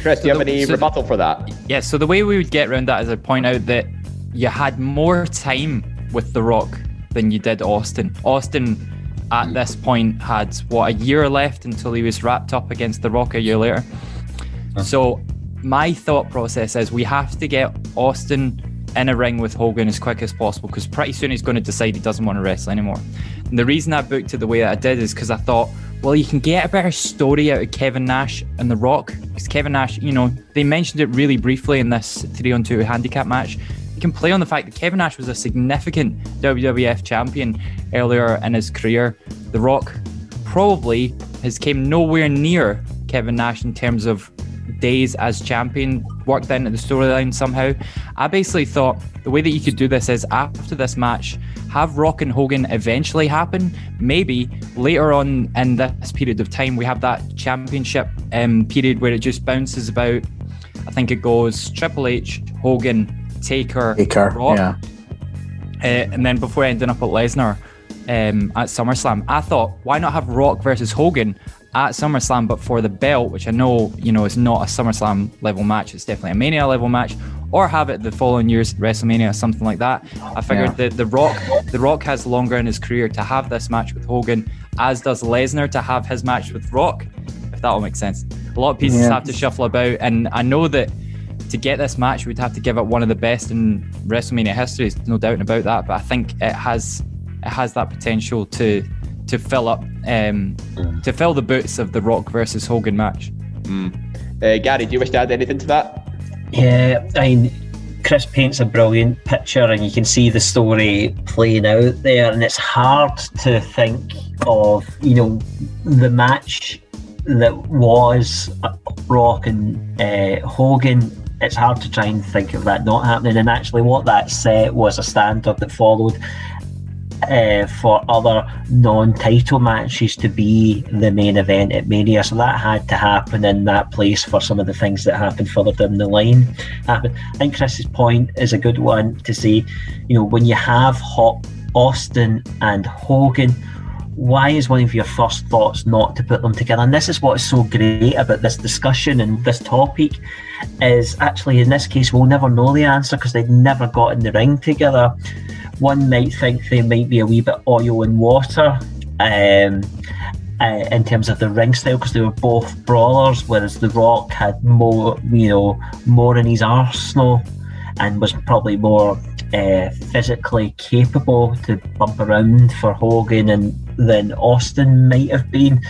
Chris, do you have any So- rebuttal for that? Yeah, so the way we would get around that is I point out that you had more time with The Rock than you did Austin. Austin, at this point, had what a year left until he was wrapped up against The Rock a year later. So my thought process is we have to get Austin in a ring with Hogan as quick as possible because pretty soon he's going to decide he doesn't want to wrestle anymore. And the reason I booked it the way that I did is because I thought, well, you can get a better story out of Kevin Nash and The Rock because Kevin Nash, you know, they mentioned it really briefly in this three on two handicap match. Can play on the fact that Kevin Nash was a significant WWF champion earlier in his career. The Rock probably has came nowhere near Kevin Nash in terms of days as champion worked into the storyline somehow. I basically thought the way that you could do this is after this match, have Rock and Hogan eventually happen. Maybe later on in this period of time, we have that championship um, period where it just bounces about. I think it goes Triple H, Hogan, Taker, Taker, Rock. yeah. Uh, and then before ending up at Lesnar um, at SummerSlam, I thought, why not have Rock versus Hogan at SummerSlam, but for the belt, which I know you know is not a SummerSlam level match, it's definitely a Mania level match, or have it the following year's WrestleMania, something like that. I figured Yeah. that the Rock, the Rock has longer in his career to have this match with Hogan, as does Lesnar to have his match with Rock. If that all makes sense, a lot of pieces Yeah. have to shuffle about, and I know that to get this match, we'd have to give it one of the best in WrestleMania history. There's no doubt about that. But I think it has it has that potential to to fill up um, to fill the boots of the Rock versus Hogan match. Uh, Gary, do you wish to add anything to that? Yeah, I mean, Chris paints a brilliant picture, and you can see the story playing out there. And it's hard to think of, you know, the match that was Rock and uh, Hogan. It's hard to try and think of that not happening. And actually, what that set was a stand up that followed uh, for other non-title matches to be the main event at Mania. So that had to happen in that place for some of the things that happened further down the line. I think Chris's point is a good one to say. You know, when you have Hot Austin and Hogan. Why is one of your first thoughts not to put them together? And this is what is so great about this discussion and this topic is actually in this case we'll never know the answer because they'd never got in the ring together one might think they might be a wee bit oil and water um, uh, in terms of the ring style because they were both brawlers, whereas The Rock had more, you know, more in his arsenal and was probably more uh, physically capable to bump around for Hogan and than Austin might have been.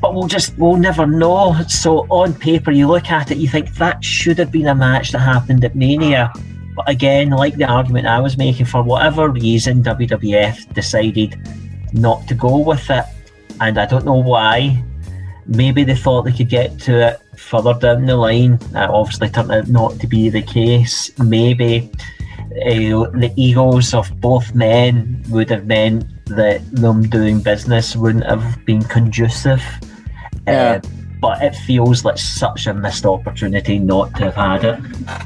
But we'll just we'll never know. So on paper, you look at it, you think that should have been a match that happened at Mania. But again, like the argument I was making, for whatever reason, WWF decided not to go with it, and I don't know why. maybe they thought they could get to it further down the line. That obviously turned out not to be the case. Maybe uh, the egos of both men would have meant that them doing business wouldn't have been conducive. Yeah. Uh, but it feels like such a missed opportunity not to have had it.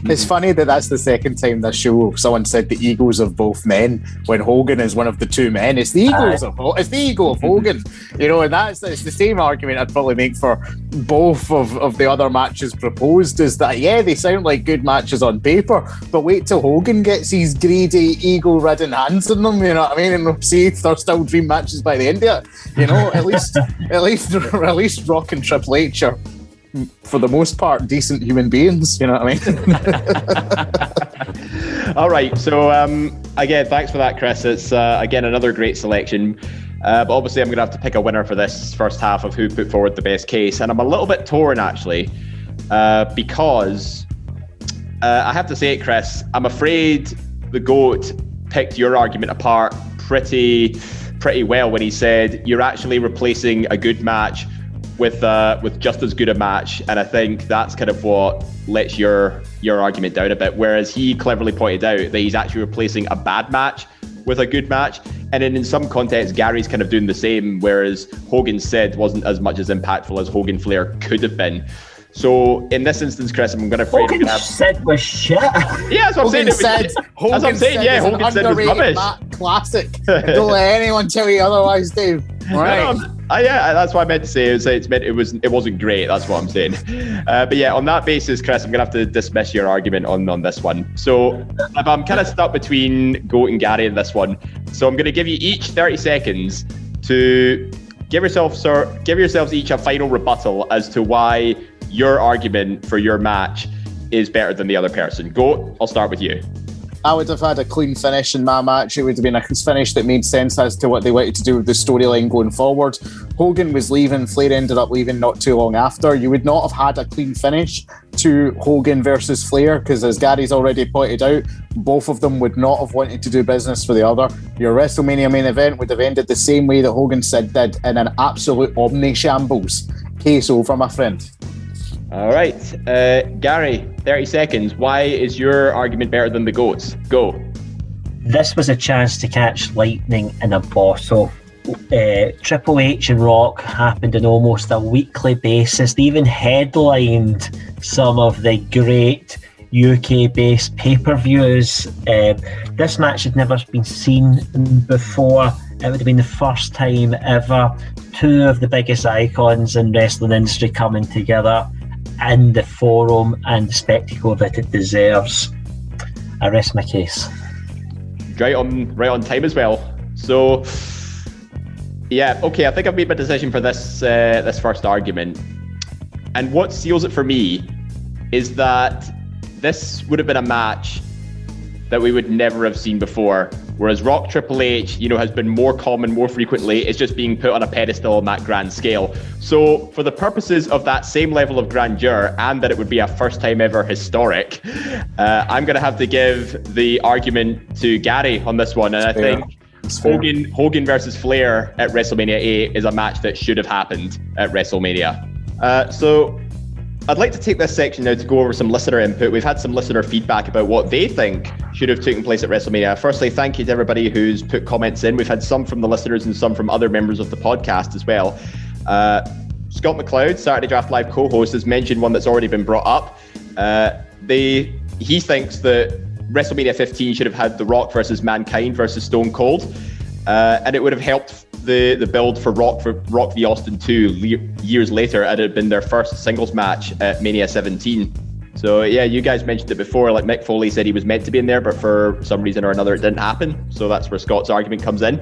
It's funny that that's the second time this show someone said the egos of both men when Hogan is one of the two men. It's the egos of Ho- it's the ego of Hogan, you know, and that's it's the same argument I'd probably make for both of, of the other matches proposed. Is that yeah, they sound like good matches on paper, but wait till Hogan gets his greedy, ego-ridden hands in them. You know what I mean? And see if they're still dream matches by the end of it. You know, at least at least at least Rock and Triple H are for the most part, decent human beings. You know what I mean? All right. So um, again, thanks for that, Chris. It's uh, again another great selection. Uh, but obviously, I'm going to have to pick a winner for this first half of who put forward the best case, and I'm a little bit torn actually uh, because uh, I have to say it, Chris. I'm afraid the goat picked your argument apart pretty pretty well when he said you're actually replacing a good match with uh, with just as good a match, and I think that's kind of what lets your your argument down a bit. Whereas he cleverly pointed out that he's actually replacing a bad match with a good match, and then in some contexts, Gary's kind of doing the same. Whereas Hogan Sid wasn't as much as impactful as Hogan Flair could have been. So in this instance, Chris, I'm going to afraid Hogan have... said was shit. Yeah, that's what I'm saying. Hogan It was- said, that's Hogan what I'm saying. said Yeah, it's Hogan Sid was rubbish. Matt classic. Don't let anyone tell you otherwise, Dave. All right. No, no, I, yeah, that's what I meant to say. Is it's meant it was it wasn't great. That's what I'm saying. Uh, but yeah, on that basis, Chris, I'm gonna have to dismiss your argument on on this one. So if I'm kind of stuck between Goat and Gary in this one, so I'm gonna give you each 30 seconds to give yourself sir, give yourselves each a final rebuttal as to why your argument for your match is better than the other person. Goat, I'll start with you. I would have had a clean finish in my match. It would have been a finish that made sense as to what they wanted to do with the storyline going forward. Hogan was leaving, Flair ended up leaving not too long after. You would not have had a clean finish to Hogan versus Flair because, as Gary's already pointed out, both of them would not have wanted to do business for the other. Your WrestleMania main event would have ended the same way that Hogan Sid did in an absolute omni shambles. Case over, my friend. All right, uh, Gary, 30 seconds. Why is your argument better than the goats? Go. This was a chance to catch lightning in a bottle. Uh, Triple H and Rock happened on almost a weekly basis. They even headlined some of the great UK based pay per views. Uh, this match had never been seen before. It would have been the first time ever. Two of the biggest icons in wrestling industry coming together in the forum and the spectacle that it deserves. I rest my case. Right on, right on time as well. So, yeah, okay. I think I've made my decision for this uh, this first argument, and what seals it for me is that this would have been a match that we would never have seen before. Whereas Rock Triple H, you know, has been more common more frequently. It's just being put on a pedestal on that grand scale. So, for the purposes of that same level of grandeur and that it would be a first time ever historic, uh, I'm going to have to give the argument to Gary on this one. And I think Hogan, Hogan versus Flair at WrestleMania 8 is a match that should have happened at WrestleMania. Uh, so I'd like to take this section now to go over some listener input. We've had some listener feedback about what they think should have taken place at WrestleMania. Firstly, thank you to everybody who's put comments in. We've had some from the listeners and some from other members of the podcast as well. Uh, Scott McLeod, Saturday Draft Live co-host, has mentioned one that's already been brought up. Uh, they he thinks that WrestleMania 15 should have had The Rock versus Mankind versus Stone Cold, uh, and it would have helped the the build for Rock for Rock v Austin 2 le- years later. It had been their first singles match at Mania 17. So yeah, you guys mentioned it before. Like Mick Foley said, he was meant to be in there, but for some reason or another, it didn't happen. So that's where Scott's argument comes in.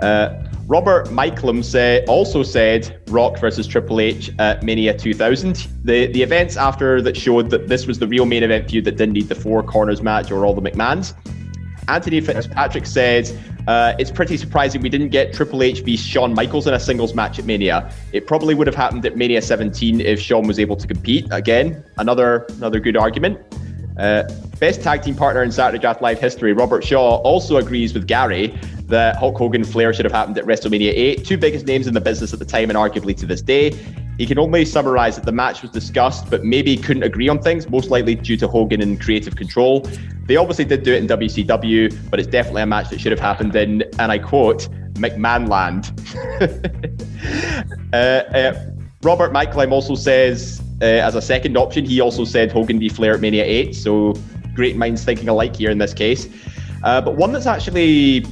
Uh, Robert Michaelum say, also said Rock versus Triple H at Mania 2000. The the events after that showed that this was the real main event feud that didn't need the four corners match or all the McMahons. Anthony Fitzpatrick said, uh, It's pretty surprising we didn't get Triple H v Shawn Michaels in a singles match at Mania. It probably would have happened at Mania 17 if Shawn was able to compete. Again, another another good argument. Uh, best tag team partner in Saturday Draft Live history, Robert Shaw, also agrees with Gary that Hulk Hogan Flair should have happened at WrestleMania 8. Two biggest names in the business at the time and arguably to this day. He can only summarize that the match was discussed, but maybe couldn't agree on things, most likely due to Hogan and creative control. They obviously did do it in WCW, but it's definitely a match that should have happened in, and I quote, McMahon land. uh, uh, Robert Michaelheim also says, uh, as a second option, he also said Hogan v Flair at Mania 8, so great minds thinking alike here in this case. Uh, but one that's actually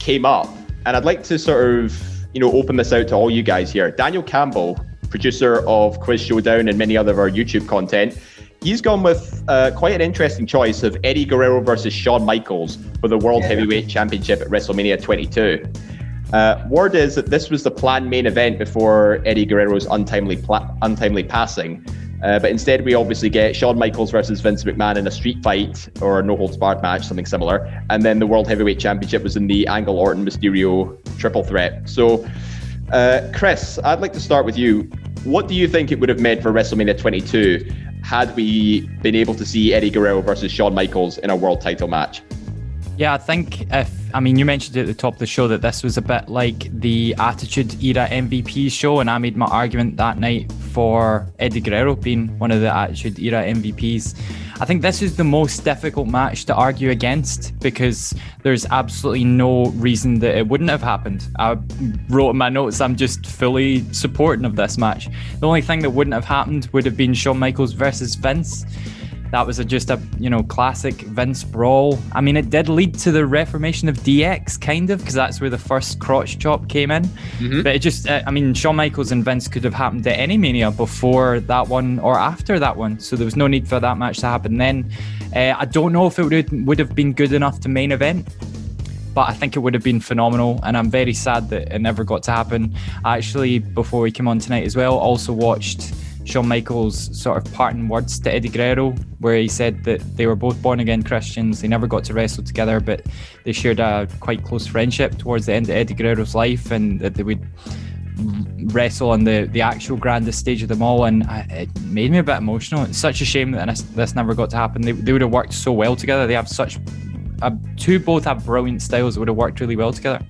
came up, and I'd like to sort of, you know, open this out to all you guys here. Daniel Campbell, producer of Quiz Showdown and many other of our YouTube content, he's gone with uh, quite an interesting choice of Eddie Guerrero versus Shawn Michaels for the World yeah. Heavyweight Championship at WrestleMania 22. Uh, word is that this was the planned main event before Eddie Guerrero's untimely pla- untimely passing. Uh, but instead, we obviously get Shawn Michaels versus Vince McMahon in a street fight or a no holds barred match, something similar. And then the World Heavyweight Championship was in the Angle Orton Mysterio triple threat. So, uh, Chris, I'd like to start with you. What do you think it would have meant for WrestleMania 22 had we been able to see Eddie Guerrero versus Shawn Michaels in a world title match? Yeah, I think if I mean you mentioned at the top of the show that this was a bit like the Attitude Era MVP show, and I made my argument that night for Eddie Guerrero being one of the Attitude Era MVPs. I think this is the most difficult match to argue against because there's absolutely no reason that it wouldn't have happened. I wrote in my notes I'm just fully supporting of this match. The only thing that wouldn't have happened would have been Shawn Michaels versus Vince that was a, just a you know classic Vince brawl. I mean, it did lead to the reformation of DX, kind of, because that's where the first crotch chop came in. Mm-hmm. But it just, uh, I mean, Shawn Michaels and Vince could have happened at any Mania before that one or after that one, so there was no need for that match to happen then. Uh, I don't know if it would would have been good enough to main event but I think it would have been phenomenal. And I'm very sad that it never got to happen. I actually, before we came on tonight as well, also watched Shawn Michaels' sort of parting words to Eddie Guerrero, where he said that they were both born again Christians. They never got to wrestle together, but they shared a quite close friendship towards the end of Eddie Guerrero's life, and that they would wrestle on the, the actual grandest stage of them all. And I, it made me a bit emotional. It's such a shame that this, never got to happen. They, they would have worked so well together. They have such, uh, two both have brilliant styles that would have worked really well together.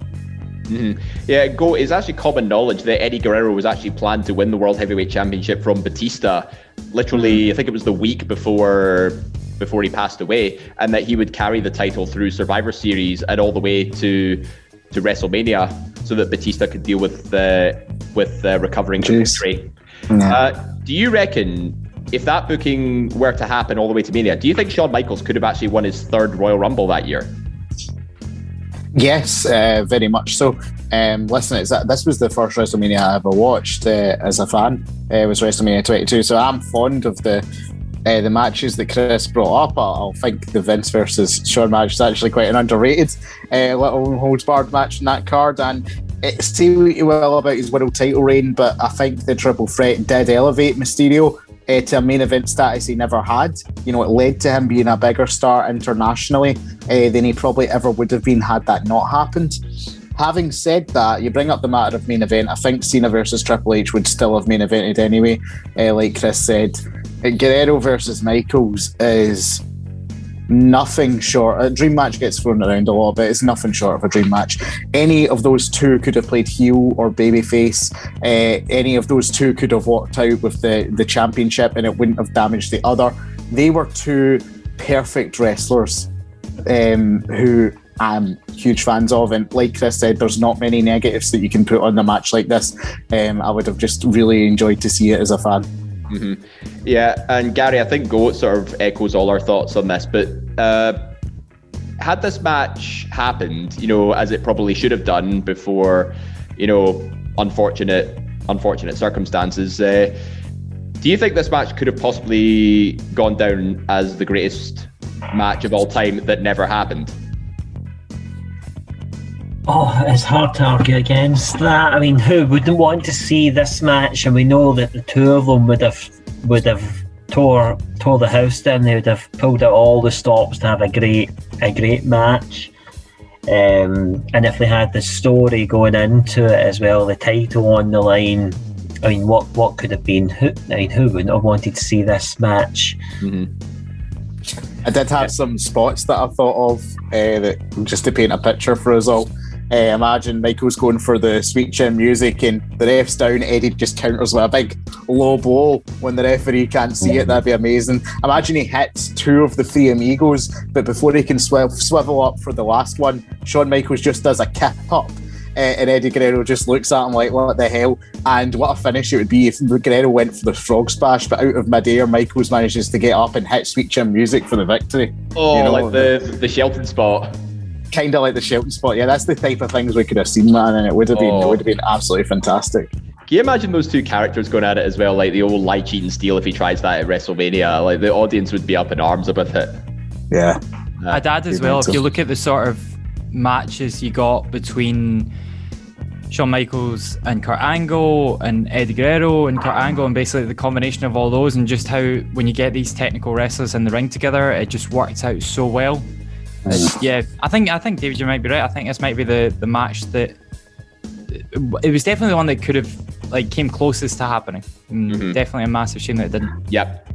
Mm-hmm. Yeah, go. It's actually common knowledge that Eddie Guerrero was actually planned to win the World Heavyweight Championship from Batista. Literally, I think it was the week before before he passed away, and that he would carry the title through Survivor Series and all the way to to WrestleMania, so that Batista could deal with the uh, with uh, recovering from injury. Uh, do you reckon if that booking were to happen all the way to Mania, do you think Shawn Michaels could have actually won his third Royal Rumble that year? Yes, uh, very much so. Um, listen, it's, this was the first WrestleMania I ever watched uh, as a fan. Uh, it was WrestleMania 22, so I'm fond of the uh, the matches that Chris brought up. I'll think the Vince versus Shawn match is actually quite an underrated uh, little holds barred match in that card, and it's really well about his world title reign. But I think the triple threat did elevate Mysterio uh, to a main event status he never had. You know, it led to him being a bigger star internationally uh, than he probably ever would have been had that not happened. Having said that, you bring up the matter of main event. I think Cena versus Triple H would still have main evented anyway. Uh, like Chris said, Guerrero versus Michaels is nothing short. A dream match gets thrown around a lot, but it's nothing short of a dream match. Any of those two could have played heel or babyface. Uh, any of those two could have walked out with the the championship, and it wouldn't have damaged the other. They were two perfect wrestlers um, who I'm huge fans of. And like Chris said, there's not many negatives that you can put on a match like this. Um, I would have just really enjoyed to see it as a fan. Mm-hmm. Yeah, and Gary, I think Goat sort of echoes all our thoughts on this, but uh, had this match happened, you know, as it probably should have done before, you know, unfortunate, unfortunate circumstances. Uh, do you think this match could have possibly gone down as the greatest match of all time that never happened? Oh, it's hard to argue against that. I mean, who wouldn't want to see this match? And we know that the two of them would have would have tore tore the house down. They would have pulled out all the stops to have a great a great match. Um, and if they had the story going into it as well, the title on the line. I mean, what what could have been? Who, I mean, who wouldn't have wanted to see this match? Mm-hmm. I did have some spots that I thought of uh, that just to paint a picture for us all. Uh, imagine Michaels going for the sweet chin music and the ref's down. Eddie just counters with a big low blow when the referee can't see it. That'd be amazing. Imagine he hits two of the three amigos, but before he can swivel, swivel up for the last one, Shawn Michaels just does a kip up. Uh, and Eddie Guerrero just looks at him like, what the hell? And what a finish it would be if Guerrero went for the frog splash, but out of midair, Michaels manages to get up and hit Sweet Chin music for the victory. Oh, You know, like the the Shelton spot. Kind of like the Shelton spot. Yeah, that's the type of things we could have seen, man, and it would have been oh. it Oh. would have been absolutely fantastic. Can you imagine those two characters going at it as well? Like the old lie, cheat, and steal if he tries that at WrestleMania. Like the audience would be up in arms with it. Yeah. Uh, I'd add as be well, if you look at the sort of matches you got between Shawn Michaels and Kurt Angle and Eddie Guerrero and Kurt Angle and basically the combination of all those and just how when you get these technical wrestlers in the ring together, it just works out so well. It's- yeah, I think I think David, you might be right. I think this might be the the match that it was definitely the one that could have like came closest to happening. Mm, Definitely a massive shame that it didn't. Yep.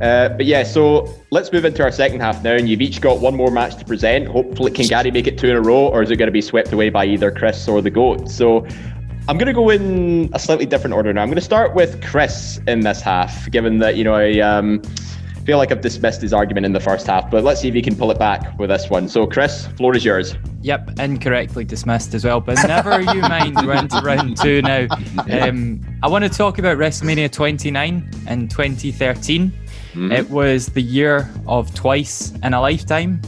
Uh, but yeah, so let's move into our second half now, and you've each got one more match to present. Hopefully, can Gary make it two in a row, or is it going to be swept away by either Chris or the Goat? So I'm going to go in a slightly different order now. I'm going to start with Chris in this half, given that you know I um, feel like I've dismissed his argument in the first half, but let's see if he can pull it back with this one. So, Chris, floor is yours. Yep, incorrectly dismissed as well. But never you mind. We're into round two now. Um, I want to talk about WrestleMania 29 in 2013. It was the year of twice in a lifetime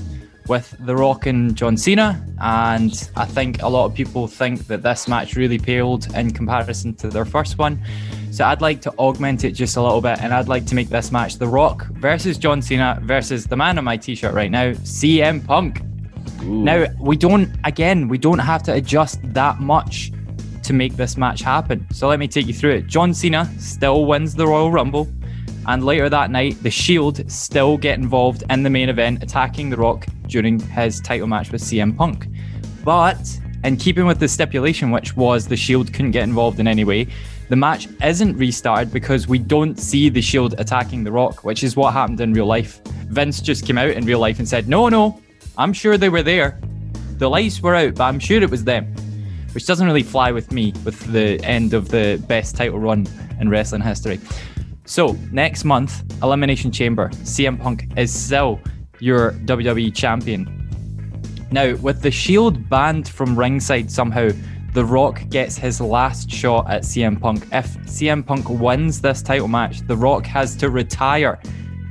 with The Rock and John Cena. And I think a lot of people think that this match really paled in comparison to their first one. So I'd like to augment it just a little bit, and I'd like to make this match The Rock versus John Cena versus the man on my t-shirt right now, CM Punk. Now we don't again we don't have to adjust that much to make this match happen. So let me take you through it. John Cena still wins the Royal Rumble, and later that night, the Shield still get involved in the main event, attacking The Rock during his title match with CM Punk. But in keeping with the stipulation, which was the Shield couldn't get involved in any way, the match isn't restarted because we don't see the Shield attacking The Rock, which is what happened in real life. Vince just came out in real life and said, No, no, I'm sure they were there. The lights were out, but I'm sure it was them. Which doesn't really fly with me with the end of the best title run in wrestling history. So, next month, Elimination Chamber, CM Punk is still your WWE champion. Now, with the Shield banned from ringside somehow, The Rock gets his last shot at CM Punk. If CM Punk wins this title match, The Rock has to retire.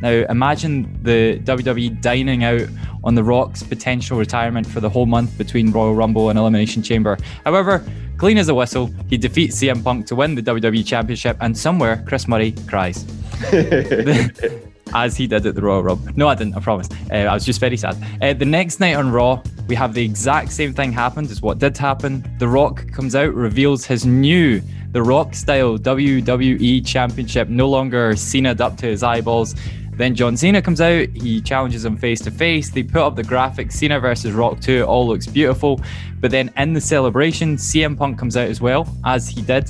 Now, imagine the WWE dining out on The Rock's potential retirement for the whole month between Royal Rumble and Elimination Chamber. However, clean as a whistle, he defeats CM Punk to win the WWE Championship, and somewhere Chris Murray cries. as he did at the Royal Rumble. No, I didn't. I promise. Uh, I was just very sad. Uh, the next night on Raw, we have the exact same thing happened as what did happen. The Rock comes out, reveals his new The Rock style WWE Championship, no longer Cena'd up to his eyeballs. Then John Cena comes out, he challenges him face to face. They put up the graphic Cena versus Rock 2, it all looks beautiful. But then in the celebration, CM Punk comes out as well, as he did.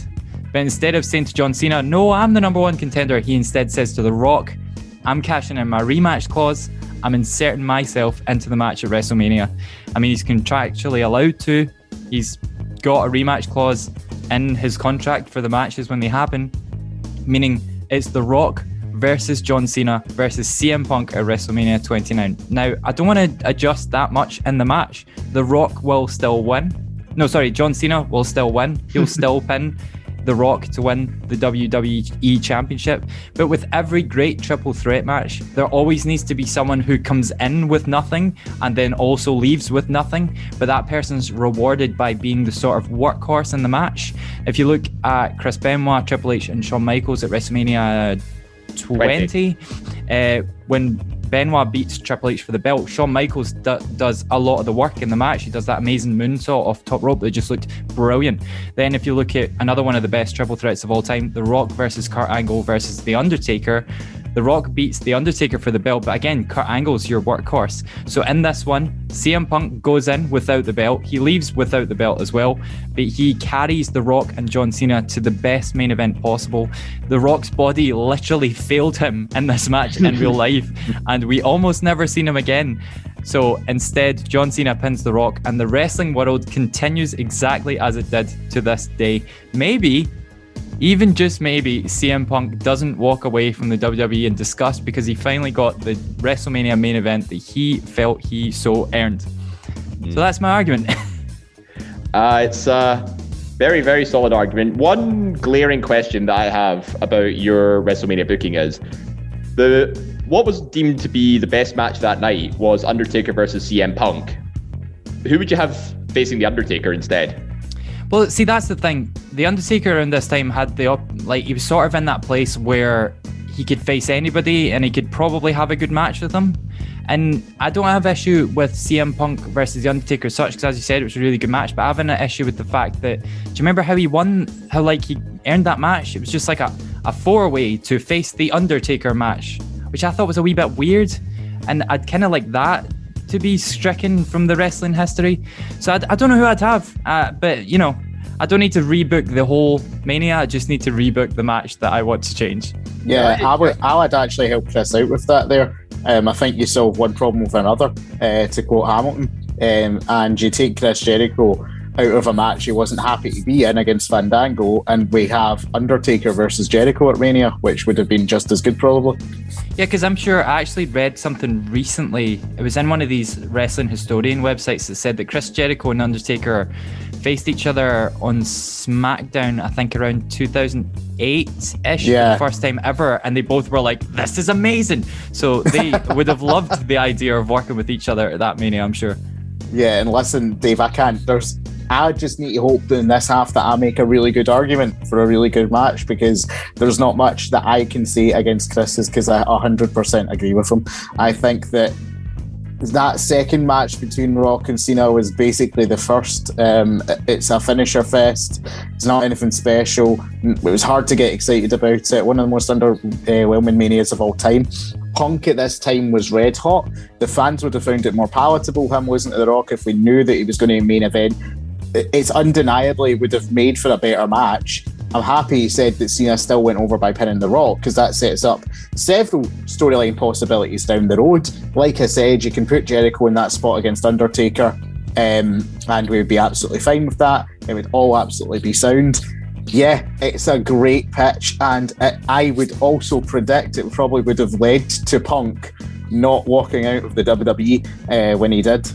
But instead of saying to John Cena, No, I'm the number one contender, he instead says to The Rock, I'm cashing in my rematch clause. I'm inserting myself into the match at WrestleMania. I mean, he's contractually allowed to. He's got a rematch clause in his contract for the matches when they happen, meaning it's The Rock versus John Cena versus CM Punk at WrestleMania 29. Now, I don't want to adjust that much in the match. The Rock will still win. No, sorry, John Cena will still win. He'll still pin The Rock to win the WWE Championship. But with every great triple threat match, there always needs to be someone who comes in with nothing and then also leaves with nothing. But that person's rewarded by being the sort of workhorse in the match. If you look at Chris Benoit, Triple H, and Shawn Michaels at WrestleMania 20, uh, when Benoit beats Triple H for the belt, Shawn Michaels do- does a lot of the work in the match. He does that amazing moonsault off top rope that just looked brilliant. Then, if you look at another one of the best triple threats of all time, The Rock versus Kurt Angle versus The Undertaker. The Rock beats The Undertaker for the belt, but again, Kurt Angle's your workhorse. So in this one, CM Punk goes in without the belt. He leaves without the belt as well, but he carries The Rock and John Cena to the best main event possible. The Rock's body literally failed him in this match in real life, and we almost never seen him again. So instead, John Cena pins The Rock, and the wrestling world continues exactly as it did to this day. Maybe, even just maybe, CM Punk doesn't walk away from the WWE in disgust because he finally got the WrestleMania main event that he felt he so earned. So that's my argument. Uh, it's a very, very solid argument. One glaring question that I have about your WrestleMania booking is the what was deemed to be the best match that night was Undertaker versus CM Punk. Who would you have facing the Undertaker instead? Well, see, that's the thing. The Undertaker around this time had the op- like he was sort of in that place where he could face anybody and he could probably have a good match with them. And I don't have issue with CM Punk versus the Undertaker such because, as you said, it was a really good match. But I have an issue with the fact that do you remember how he won? How like he earned that match? It was just like a a four way to face the Undertaker match, which I thought was a wee bit weird, and I'd kind of like that to be stricken from the wrestling history. So I, I don't know who I'd have, uh, but you know, I don't need to rebook the whole Mania. I just need to rebook the match that I want to change. Yeah, I would. I would actually help Chris out with that. There, um, I think you solve one problem with another. Uh, to quote Hamilton, um, and you take Chris Jericho out of a match he wasn't happy to be in against Fandango, and we have Undertaker versus Jericho at Mania, which would have been just as good, probably. Yeah, because I'm sure I actually read something recently. It was in one of these wrestling historian websites that said that Chris Jericho and Undertaker faced each other on SmackDown, I think around 2008 ish, Yeah. the first time ever. And they both were like, this is amazing. So they would have loved the idea of working with each other at that Mania, I'm sure. Yeah, and listen, Dave, I can't. There's. I just need to hope that in this half that I make a really good argument for a really good match because there's not much that I can say against Chris's because I 100% agree with him. I think that that second match between Rock and Cena was basically the first. Um, it's a finisher fest. It's not anything special. It was hard to get excited about it. One of the most underwhelming manias of all time. Punk at this time was red hot. The fans would have found it more palatable him losing to The Rock if we knew that he was going to main event. It's undeniably would have made for a better match. I'm happy he said that Cena still went over by pinning The Rock because that sets up several storyline possibilities down the road. Like I said, you can put Jericho in that spot against Undertaker, um, and we would be absolutely fine with that. It would all absolutely be sound. Yeah, it's a great pitch, and it, I would also predict it probably would have led to Punk not walking out of the WWE uh, when he did.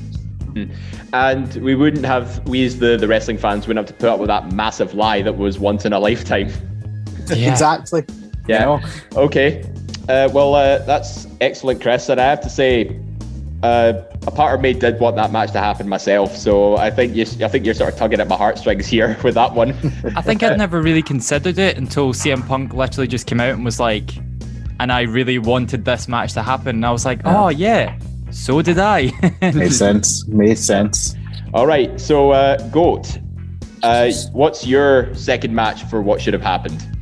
And we wouldn't have, we as the, the wrestling fans wouldn't have to put up with that massive lie that was once in a lifetime. Yeah. Exactly. Yeah. You know? Okay. Uh, well, uh, that's excellent, Chris. And I have to say, uh, a part of me did want that match to happen myself. So I think you, I think you're sort of tugging at my heartstrings here with that one. I think I'd never really considered it until CM Punk literally just came out and was like, and I really wanted this match to happen. And I was like, oh, yeah, so did I. Made sense. Made sense. All right. So, uh, Goat, uh, what's your second match for what should have happened?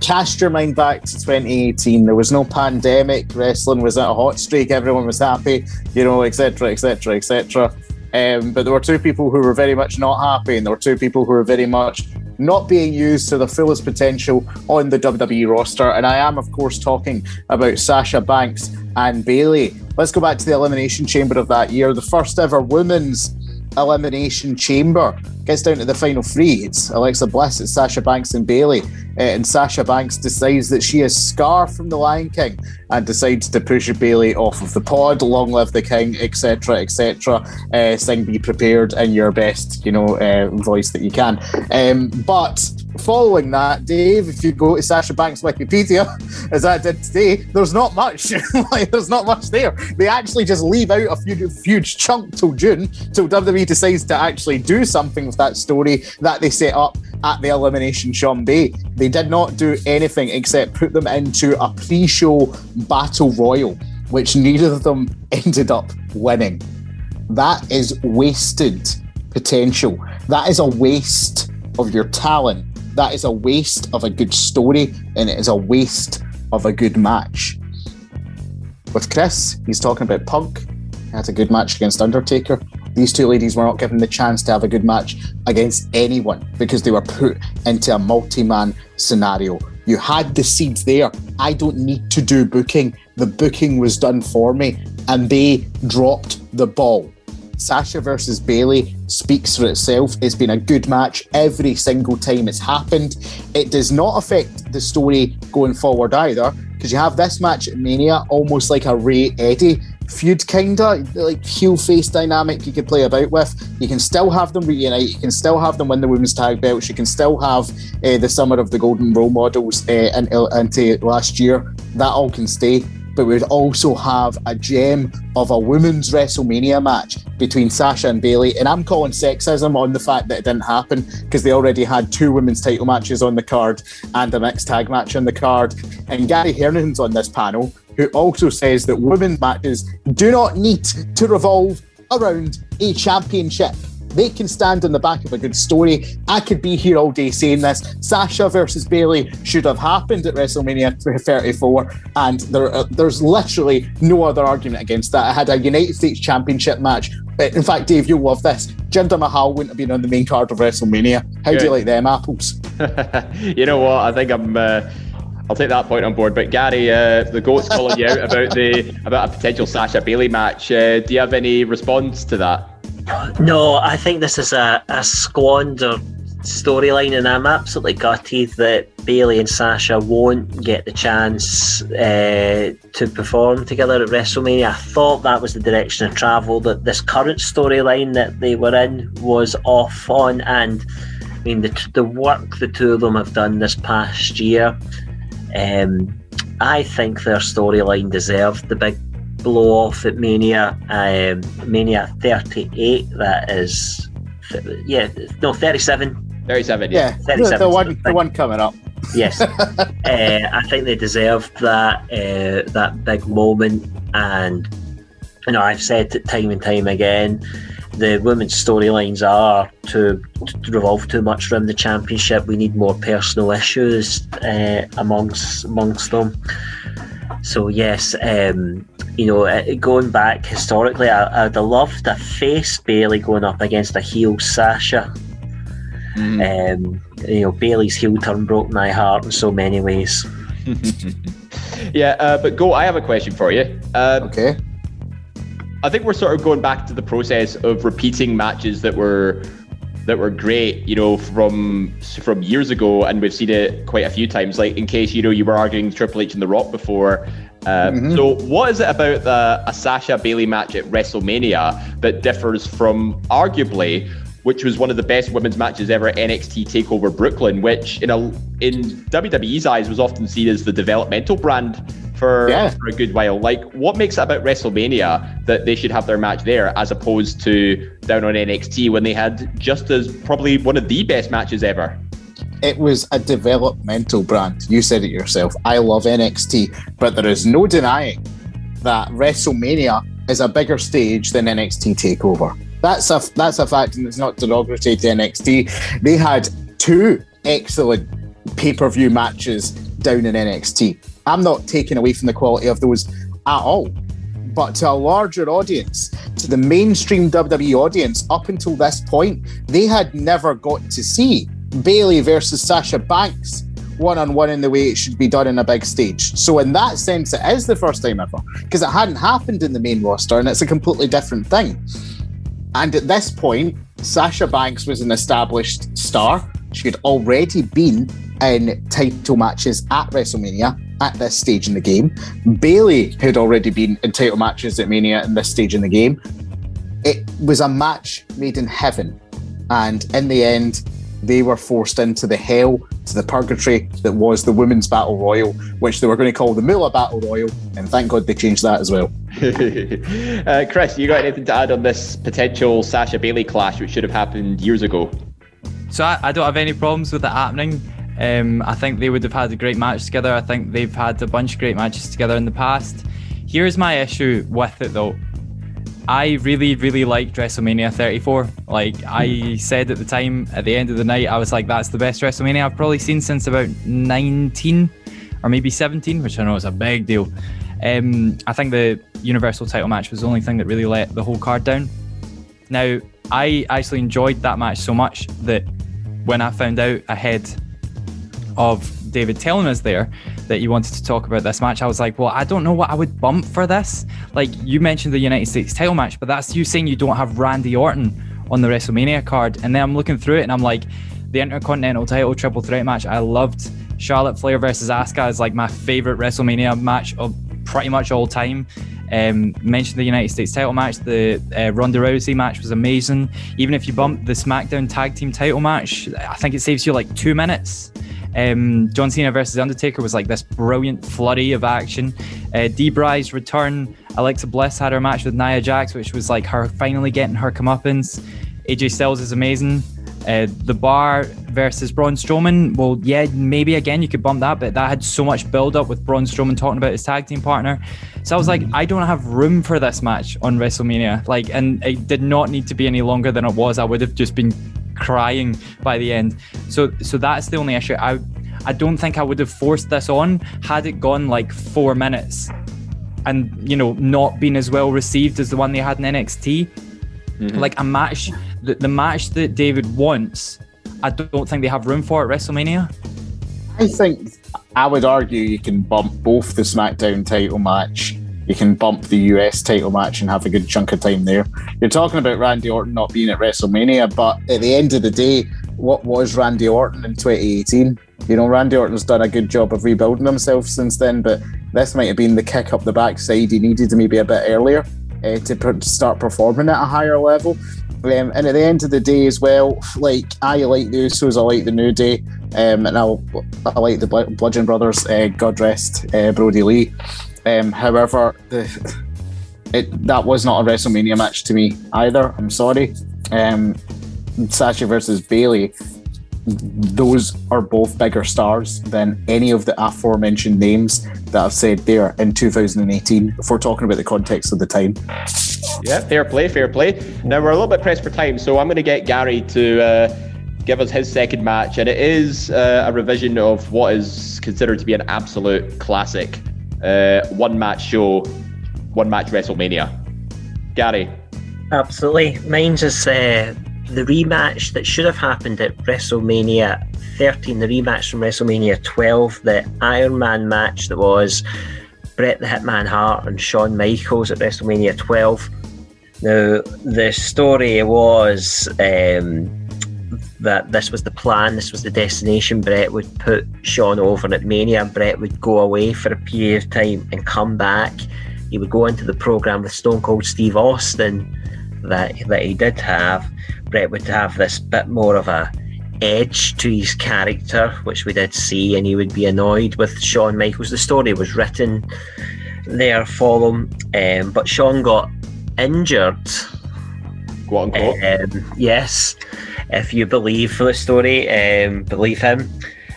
cast your mind back to 2018. There was no pandemic. Wrestling was at a hot streak. Everyone was happy, you know, etc., etc., etc. Um, but there were two people who were very much not happy, and there were two people who were very much not being used to the fullest potential on the WWE roster. And I am, of course, talking about Sasha Banks and Bayley. Let's go back to the Elimination Chamber of that year, the first ever women's Elimination Chamber. Gets down to the final three. It's Alexa Bliss, it's Sasha Banks and Bayley. Uh, and Sasha Banks decides that she is Scar from The Lion King and decides to push Bayley off of the pod. Long live the king, etc., etc. Uh, sing "Be Prepared" in your best, you know, uh, voice that you can. Um, but following that, Dave, if you go to Sasha Banks' Wikipedia, as I did today, there's not much. like, there's not much there. They actually just leave out a huge, huge chunk till June, till WWE decides to actually do something that story that they set up at the Elimination Chamber. They did not do anything except put them into a pre-show battle royal, which neither of them ended up winning. That is wasted potential. That is a waste of your talent. That is a waste of a good story, and it is a waste of a good match. With Chris, he's talking about Punk. He had a good match against Undertaker. These two ladies were not given the chance to have a good match against anyone because they were put into a multi man scenario. You had the seeds there. I don't need to do booking. The booking was done for me, and they dropped the ball. Sasha versus Bayley speaks for itself. It's been a good match every single time it's happened. It does not affect the story going forward either, because you have this match at Mania almost like a Rey Eddie feud, kinda like heel face dynamic you could play about with. You can still have them reunite. You can still have them win the women's tag belts. You can still have uh, the summer of the golden role models uh, into, into last year. That all can stay but we would also have a gem of a women's WrestleMania match between Sasha and Bayley. And I'm calling sexism on the fact that it didn't happen because they already had two women's title matches on the card and a mixed tag match on the card. And Gary Hernan's on this panel, who also says that women's matches do not need to revolve around a championship. They can stand on the back of a good story. I could be here all day saying this. Sasha versus Bayley should have happened at WrestleMania 34, and there, uh, there's literally no other argument against that. I had a United States Championship match. In fact, Dave, you'll love this. Jinder Mahal wouldn't have been on the main card of WrestleMania. How Good. do you like them apples? you know what? I think I'm. Uh... I'll take that point on board. But Gary, uh, the goat's calling you out about the about a potential Sasha Bayley match. Uh, do you have any response to that? No, I think this is a, a squandered storyline, and I'm absolutely gutted that Bayley and Sasha won't get the chance uh, to perform together at WrestleMania. I thought that was the direction of travel that this current storyline that they were in was off on, and I mean the the work the two of them have done this past year. Um, I think their storyline deserved the big blow off at Mania, um, Mania 38. That is, yeah, no, 37. 37, yeah. 37 the, one, the one coming up. Yes, uh, I think they deserved that uh, that big moment, and you know I've said it time and time again. The women's storylines are to, to, revolve too much around the championship. We need more personal issues uh, amongst amongst them. So yes, um, you know, uh, going back historically, I, would have loved a face Bayley going up against a heel Sasha. Mm. Um, you know, Bayley's heel turn broke my heart in so many ways. yeah, uh, but go. I have a question for you. Uh, okay. I think we're sort of going back to the process of repeating matches that were that were great, you know, from from years ago, and we've seen it quite a few times. Like in case you know you were arguing Triple H and The Rock before. Uh, mm-hmm. So, what is it about the a Sasha Bayley match at WrestleMania that differs from arguably, which was one of the best women's matches ever, at NXT Takeover Brooklyn, which in a in WWE's eyes was often seen as the developmental brand for, yeah. for a good while. Like, what makes it about WrestleMania that they should have their match there as opposed to down on NXT when they had just as probably one of the best matches ever? It was a developmental brand. You said it yourself. I love NXT, but there is no denying that WrestleMania is a bigger stage than NXT Takeover. That's a that's a fact, and it's not derogatory to NXT. They had two excellent pay per view matches down in NXT. I'm not taking away from the quality of those at all. But to a larger audience, to the mainstream WWE audience, up until this point, they had never got to see Bayley versus Sasha Banks one on one in the way it should be done in a big stage. So, in that sense, it is the first time ever because it hadn't happened in the main roster and it's a completely different thing. And at this point, Sasha Banks was an established star. She had already been in title matches at WrestleMania at this stage in the game. Bayley had already been in title matches at Mania in this stage in the game. It was a match made in heaven. And in the end, they were forced into the hell, to the purgatory that was the Women's Battle Royal, which they were going to call the Moolah Battle Royal. And thank God they changed that as well. uh, Chris, you got anything to add on this potential Sasha Bayley clash, which should have happened years ago? So I, I don't have any problems with it happening. Um, I think they would have had a great match together. I think they've had a bunch of great matches together in the past. Here's my issue with it though. I really, really liked WrestleMania 34. Like I said at the time, at the end of the night, I was like, that's the best WrestleMania I've probably seen since about 19 or maybe 17, which I know is a big deal. Um, I think the Universal title match was the only thing that really let the whole card down. Now, I actually enjoyed that match so much that when I found out ahead of David telling us there that you wanted to talk about this match, I was like, well, I don't know what I would bump for this. Like you mentioned the United States title match, but that's you saying you don't have Randy Orton on the WrestleMania card. And then I'm looking through it and I'm like, the Intercontinental title triple threat match, I loved. Charlotte Flair versus Asuka is like my favorite WrestleMania match of pretty much all time. Um, mentioned the United States title match. The uh, Ronda Rousey match was amazing. Even if you bump the SmackDown Tag Team title match, I think it saves you like two minutes. Um, John Cena versus Undertaker was like this brilliant flurry of action. Uh, Bry's return. Alexa Bliss had her match with Nia Jax, which was like her finally getting her comeuppance. AJ Styles is amazing. Uh, the bar versus Braun Strowman, well, yeah, maybe again you could bump that, but that had so much build up with Braun Strowman talking about his tag team partner. So I was like, I don't have room for this match on WrestleMania. Like, and it did not need to be any longer than it was. I would have just been crying by the end. So, so that's the only issue. I, I don't think I would have forced this on had it gone like four minutes, and you know, not been as well received as the one they had in NXT. Mm-hmm. Like a match the, the match that David wants, I don't think they have room for at WrestleMania. I think I would argue you can bump both the SmackDown title match. You can bump the US title match and have a good chunk of time there. You're talking about Randy Orton not being at WrestleMania, but at the end of the day, what was Randy Orton in 2018? You know, Randy Orton's done a good job of rebuilding himself since then, but this might have been the kick up the backside he needed maybe a bit earlier uh, to start performing at a higher level. Um, and at the end of the day, as well, like I like the Usos, I like the New Day, um, and I'll, I like the Bludgeon Brothers. Uh, God rest uh, Brodie Lee. Um, however, the, it that was not a WrestleMania match to me either. I'm sorry. Um, Sasha versus Bayley. those are both bigger stars than any of the aforementioned names that I've said there in 2018, if we're talking about the context of the time. Yeah, fair play, fair play. Now we're a little bit pressed for time, so I'm going to get Gary to uh, give us his second match, and it is uh, a revision of what is considered to be an absolute classic uh, one match show, one match WrestleMania. Gary. Absolutely. Mine's is uh, the rematch that should have happened at WrestleMania 13, the rematch from WrestleMania 12, the Iron Man match that was Bret the Hitman Hart and Shawn Michaels at WrestleMania 12. Now, the story was um, that this was the plan, this was the destination. Bret would put Shawn over at Mania, and Bret would go away for a period of time and come back. He would go into the program with Stone Cold Steve Austin that that he did have. Bret would have this bit more of a edge to his character, which we did see, and he would be annoyed with Shawn Michaels. The story was written there for him, um, but Shawn got injured. Quote unquote. Um, yes, if you believe the story, um, believe him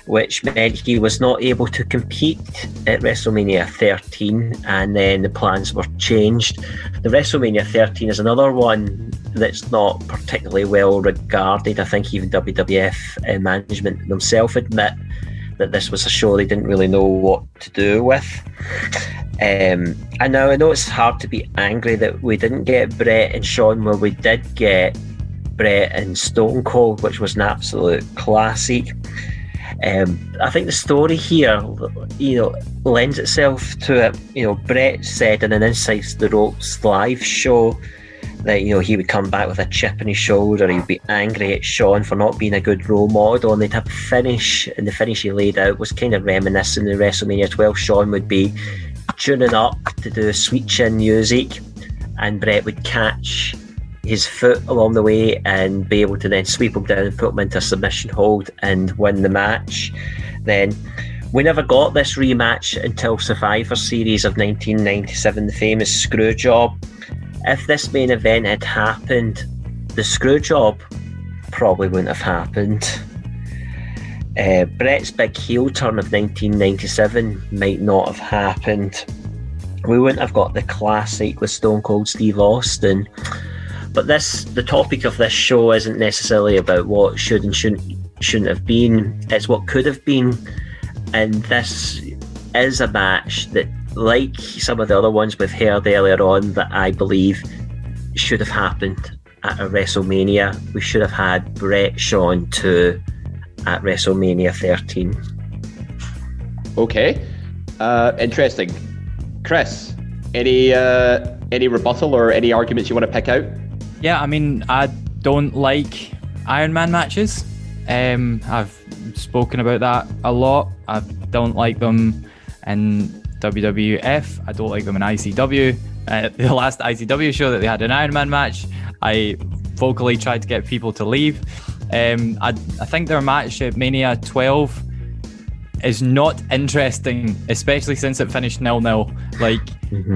which meant he was not able to compete at WrestleMania 13, and then the plans were changed. The WrestleMania 13 is another one that's not particularly well regarded. I think even WWF uh, management themselves admit that this was a show they didn't really know what to do with. Um, and now I know it's hard to be angry that we didn't get Bret and Shawn where we did get Bret and Stone Cold, which was an absolute classic. Um, I think the story here, you know, lends itself to it. You know, Bret said in an Inside the Ropes live show that you know he would come back with a chip on his shoulder. He'd be angry at Shawn for not being a good role model, and they'd have a finish. And the finish he laid out was kind of reminiscent of WrestleMania 12. Shawn would be tuning up to do a sweet chin music, and Bret would catch his foot along the way and be able to then sweep him down and put him into a submission hold and win the match. Then we never got this rematch until Survivor Series of 1997, the famous screw job. If this main event had happened, the screw job probably wouldn't have happened. Uh, Bret's big heel turn of 1997 might not have happened. We wouldn't have got the classic with Stone Cold Steve Austin but this, the topic of this show, isn't necessarily about what should and shouldn't shouldn't have been. It's what could have been, and this is a match that, like some of the other ones we've heard earlier on, that I believe should have happened at a WrestleMania. We should have had Bret Shawn 2 at WrestleMania 13. Okay, uh, interesting. Chris, any uh, any rebuttal or any arguments you want to pick out? Yeah, I mean, I don't like Iron Man matches. Um, I've spoken about that a lot. I don't like them in WWF. I don't like them in ICW. Uh, the last ICW show that they had an Iron Man match, I vocally tried to get people to leave. Um, I, I think their match at Mania 12 is not interesting, especially since it finished nil nil. Like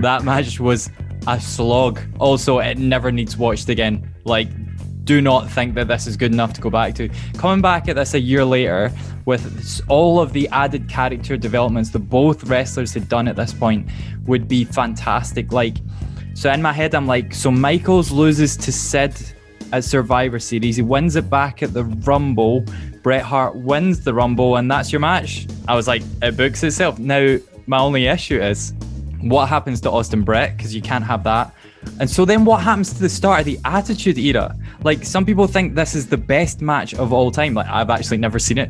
that match was a slog. Also, it never needs watched again. Like, do not think that this is good enough to go back to. Coming back at this a year later with all of the added character developments that both wrestlers had done at this point would be fantastic. Like, so in my head, I'm like, so Michaels loses to Sid at Survivor Series. He wins it back at the Rumble. Bret Hart wins the Rumble, and that's your match. I was like, it books itself. Now, my only issue is what happens to Austin Bret because you can't have that. And so then what happens to the start of the Attitude Era? Like some people think this is the best match of all time. Like I've actually never seen it.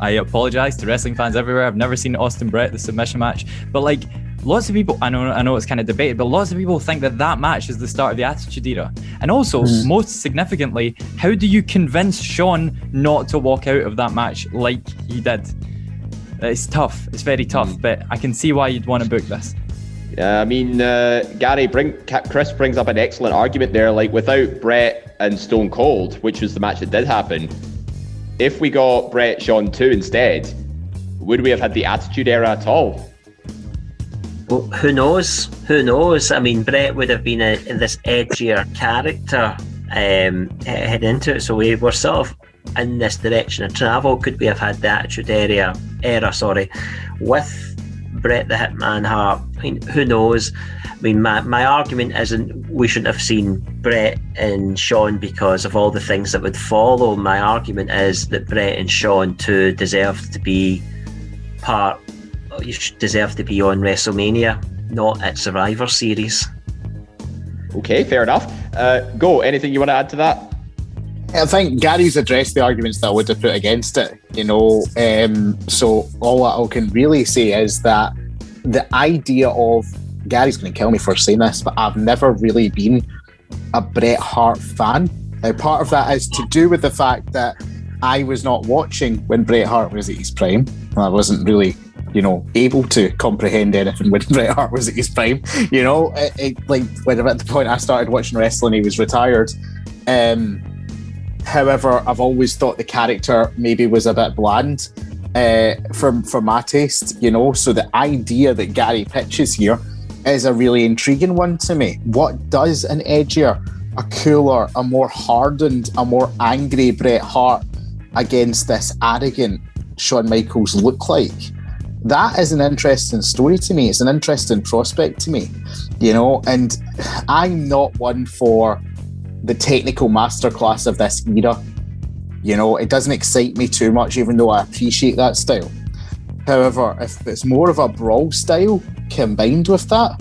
I apologize to wrestling fans everywhere. I've never seen Austin Bret the submission match. But like lots of people, I know, I know it's kind of debated, but lots of people think that that match is the start of the Attitude Era. And also, most significantly, how do you convince Shawn not to walk out of that match like he did? It's tough. It's very tough, but I can see why you'd want to book this. Yeah, I mean, uh, Gary, bring Chris brings up an excellent argument there. Like, without Bret and Stone Cold, which was the match that did happen, if we got Bret Shawn 2 instead, would we have had the Attitude Era at all? Well, who knows? Who knows? I mean, Bret would have been a, this edgier character um, heading into it, so we were sort of in this direction of travel. Could we have had the Attitude Era, era sorry, with Bret the Hitman Hart? I mean, who knows? I mean, my, my argument isn't we shouldn't have seen Bret and Shawn because of all the things that would follow. My argument is that Bret and Shawn too deserve to be part you deserve to be on WrestleMania, not at Survivor Series. Okay, fair enough. Uh, go. Anything you want to add to that? I think Gary's addressed the arguments that I would have put against it, you know. Um, so all I can really say is that the idea of Gary's going to kill me for saying this, but I've never really been a Bret Hart fan. Now, part of that is to do with the fact that I was not watching when Bret Hart was at his prime. I wasn't really, you know, able to comprehend anything when Bret Hart was at his prime. You know, it, it, like when at the point I started watching wrestling, he was retired. Um, However, I've always thought the character maybe was a bit bland uh, for for my taste, you know. So the idea that Gary pitches here is a really intriguing one to me. What does an edgier, a cooler, a more hardened, a more angry Bret Hart against this arrogant Shawn Michaels look like? That is an interesting story to me. It's an interesting prospect to me, you know. And I'm not one for the technical masterclass of this era. You know, it doesn't excite me too much, even though I appreciate that style. However, if it's more of a brawl style combined with that,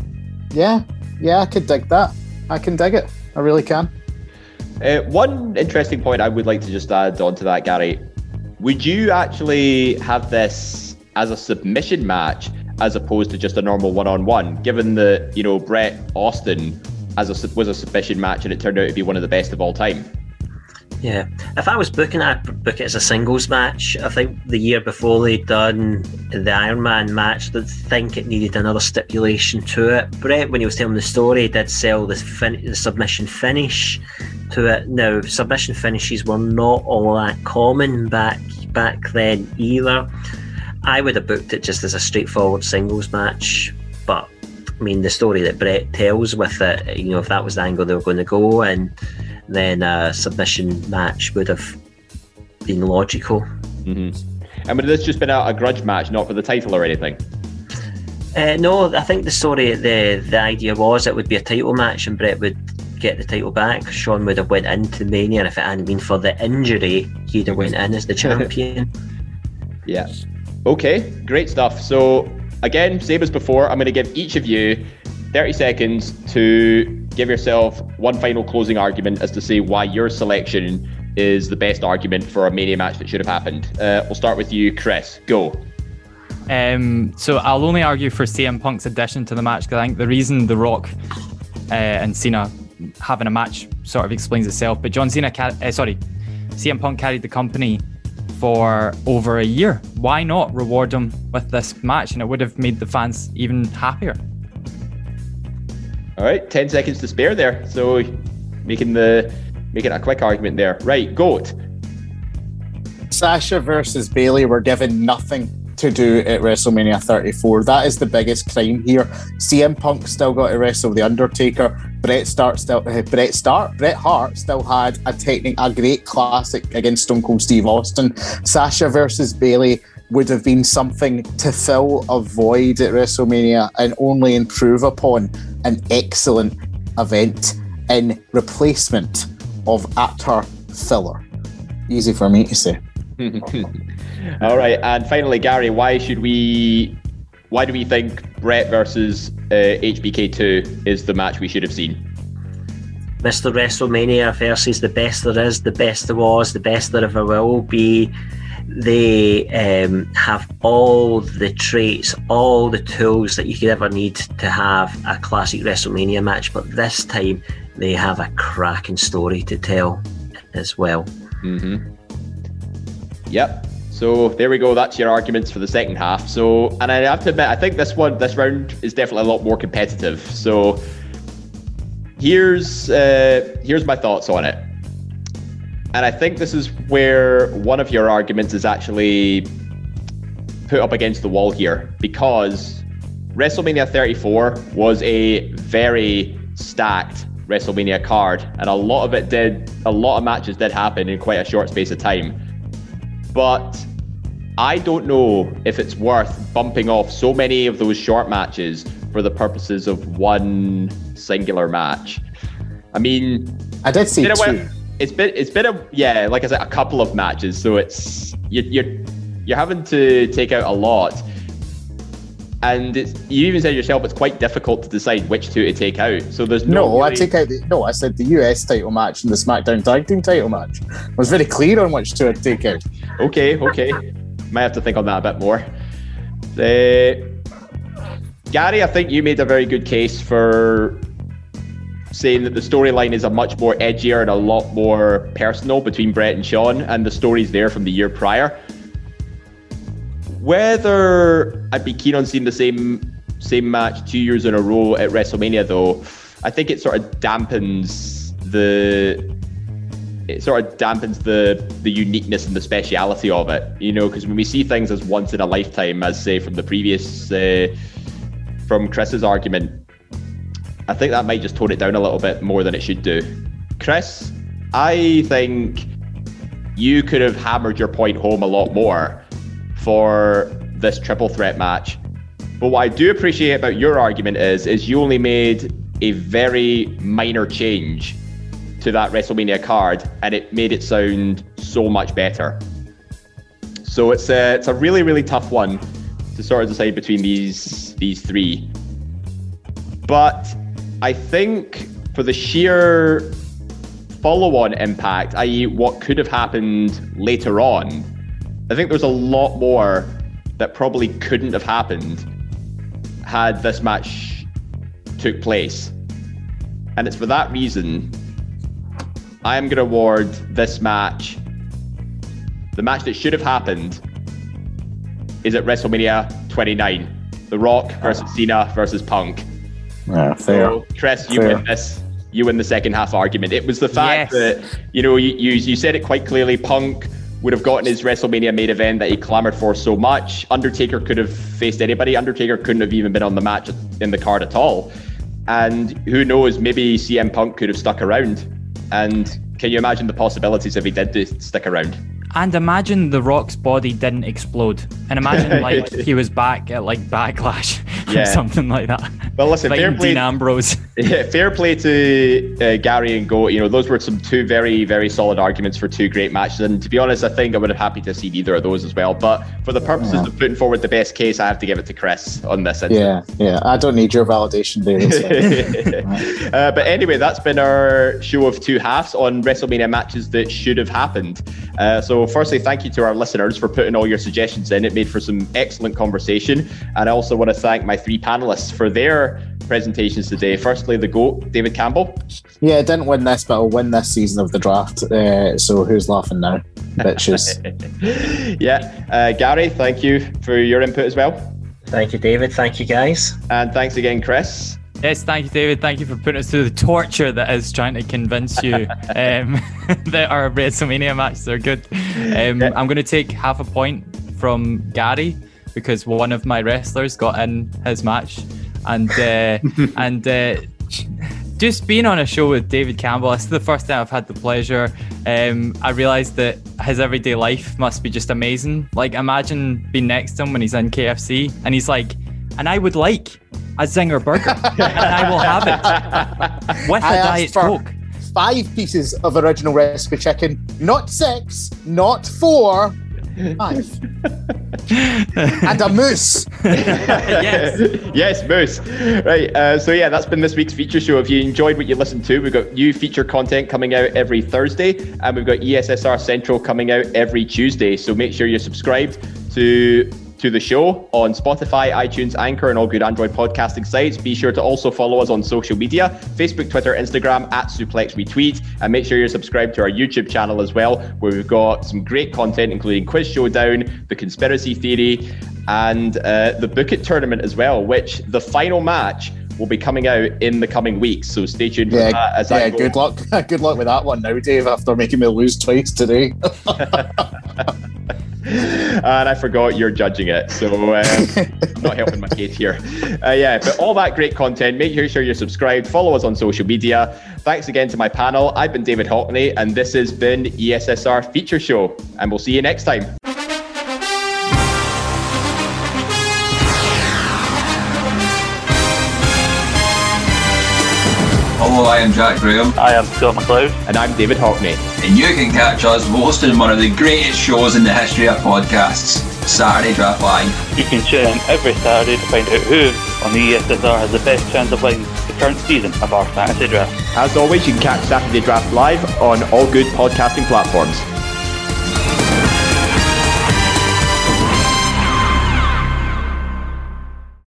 yeah, yeah, I could dig that. I can dig it. I really can. Uh, one interesting point I would like to just add on to that, Gary. Would you actually have this as a submission match as opposed to just a normal one-on-one? Given that you know Bret Austin as a was a submission match and it turned out to be one of the best of all time. Yeah, if I was booking, I'd book it as a singles match. I think the year before they'd done the Iron Man match, I think it needed another stipulation to it. Bret, when he was telling the story, did sell the, fin- the submission finish to it. Now, submission finishes were not all that common back back then either. I would have booked it just as a straightforward singles match, but I mean, the story that Bret tells with it, you know, if that was the angle they were going to go, and then a submission match would have been logical. And would this just been a, a grudge match, not for the title or anything? Uh, no, I think the story, the the idea was it would be a title match, and Bret would get the title back. Shawn would have went into Mania, and if it hadn't been for the injury, he'd have went in as the champion. Yeah. Okay, great stuff. So again, same as before, I'm going to give each of you 30 seconds to give yourself one final closing argument as to say why your selection is the best argument for a Mania match that should have happened. Uh, we'll start with you, Chris. Go. Um, so I'll only argue for CM Punk's addition to the match because I think the reason The Rock uh, and Cena having a match sort of explains itself. But John Cena, ca- uh, sorry, CM Punk carried the company for over a year. Why not reward him with this match? And it would have made the fans even happier. All right, 10 seconds to spare there. So making the making a quick argument there. Right, goat. Sasha versus Bayley were given nothing to do at WrestleMania 34. That is the biggest crime here. CM Punk still got to wrestle The Undertaker. Bret Start still uh, Start Bret Hart still had a technic a great classic against Stone Cold Steve Austin. Sasha versus Bayley would have been something to fill a void at WrestleMania and only improve upon an excellent event in replacement of utter filler. Easy for me to say. All right, and finally, Gary, why should we? Why do we think Bret versus uh, HBK2 is the match we should have seen? Mr. WrestleMania versus the best there is, the best there was, the best there ever will be. They um, have all the traits, all the tools that you could ever need to have a classic WrestleMania match, but this time they have a cracking story to tell as well. Mm-hmm. Yep. So there we go. That's your arguments for the second half. So, and I have to admit, I think this one, this round is definitely a lot more competitive. So, here's uh, here's my thoughts on it. And I think this is where one of your arguments is actually put up against the wall here because WrestleMania 34 was a very stacked WrestleMania card, and a lot of it did, a lot of matches did happen in quite a short space of time. But I don't know if it's worth bumping off so many of those short matches for the purposes of one singular match. I mean, I did see it's been, two. a, it's been it's been a yeah, like I said, a couple of matches. So it's you, you're you're having to take out a lot, and it's, you even said yourself it's quite difficult to decide which two to take out. So there's no. No, I take out the no. I said the US title match and the SmackDown Tag Team title match. I was very clear on which two I'd take out. Okay, okay. Might have to think on that a bit more. Uh, Gary, I think you made a very good case for saying that the storyline is a much more edgier and a lot more personal between Bret and Shawn, and the story's there from the year prior. Whether I'd be keen on seeing the same same match two years in a row at WrestleMania, though, I think it sort of dampens the it sort of dampens the the uniqueness and the speciality of it, you know, because when we see things as once in a lifetime, as say from the previous uh, from Chris's argument, I think that might just tone it down a little bit more than it should do. Chris, I think you could have hammered your point home a lot more for this triple threat match. But what I do appreciate about your argument is is you only made a very minor change to that WrestleMania card, and it made it sound so much better. So it's a it's a really really tough one to sort of decide between these these three. But I think for the sheer follow-on impact, i.e., what could have happened later on, I think there's a lot more that probably couldn't have happened had this match took place. And it's for that reason I am going to award this match, the match that should have happened, is at WrestleMania 29. The Rock versus Cena versus Punk. Yeah, So, Chris, you Fair. win this. You win the second half argument. It was the fact Yes. that you know you, you you said it quite clearly. Punk would have gotten his WrestleMania main event that he clamored for so much. Undertaker could have faced anybody. Undertaker couldn't have even been on the match in the card at all. And who knows? Maybe CM Punk could have stuck around. And can you imagine the possibilities if he did stick around? And imagine The Rock's body didn't explode. And imagine like he was back at like Backlash Yeah. or something like that. Well, listen, fair Fighting play. Dean Ambrose. Yeah, fair play to uh, Gary and Go. You know, those were some two very, very solid arguments for two great matches. And to be honest, I think I would have happy to see either of those as well. But for the purposes Yeah. of putting forward the best case, I have to give it to Chris on this. Yeah, yeah. I don't need your validation there. It's uh, but anyway, that's been our show of two halves on WrestleMania matches that should have happened. Uh, so, firstly, thank you to our listeners for putting all your suggestions in. It made for some excellent conversation. And I also want to thank my three panelists for their presentations today. Firstly, the GOAT, David Campbell. Yeah, didn't win this, but I'll win this season of the draft. Uh, so who's laughing now? Bitches. yeah. Uh, Gary, thank you for your input as well. Thank you, David. Thank you, guys. And thanks again, Chris. Yes, thank you, David. Thank you for putting us through the torture that is trying to convince you um, that our WrestleMania matches are good. Um, I'm going to take half a point from Gary because one of my wrestlers got in his match, and uh, and uh, just being on a show with David Campbell, this is the first time I've had the pleasure. Um, I realised that his everyday life must be just amazing. Like, imagine being next to him when he's in KFC and he's like, and I would like a Zinger burger, and I will have it with a I Diet Coke. Five pieces of original recipe chicken, not six, not four, five. and a moose. yes. yes, Moose. Right. Uh, so yeah, that's been this week's feature show. If you enjoyed what you listened to, we've got new feature content coming out every Thursday, and we've got ESSR Central coming out every Tuesday. So make sure you're subscribed to to the show on Spotify, iTunes, Anchor, and all good Android podcasting sites. Be sure to also follow us on social media Facebook, Twitter, Instagram at Suplex Retweet. And make sure you're subscribed to our YouTube channel as well, where we've got some great content, including Quiz Showdown, The Conspiracy Theory, and uh, the Book It tournament as well, which the final match will be coming out in the coming weeks. So stay tuned for Yeah, that as I yeah. go. Good luck. good luck with that one now, Dave. After making me lose twice today. and I forgot you're judging it, so um, I'm not helping my case here. Uh, yeah, but all that great content, make sure you're subscribed, follow us on social media. Thanks again to my panel. I've been David Hockney, and this has been ESSR Feature Show, and we'll see you next time. Hello, I am Jack Graham, I am Scott McLeod. And I'm David Hockney. and you can catch us hosting one of the greatest shows in the history of podcasts, Saturday Draft Live. You can tune in every Saturday to find out who on the ESSR has the best chance of winning the current season of our fantasy draft. As always, you can catch Saturday Draft live on all good podcasting platforms.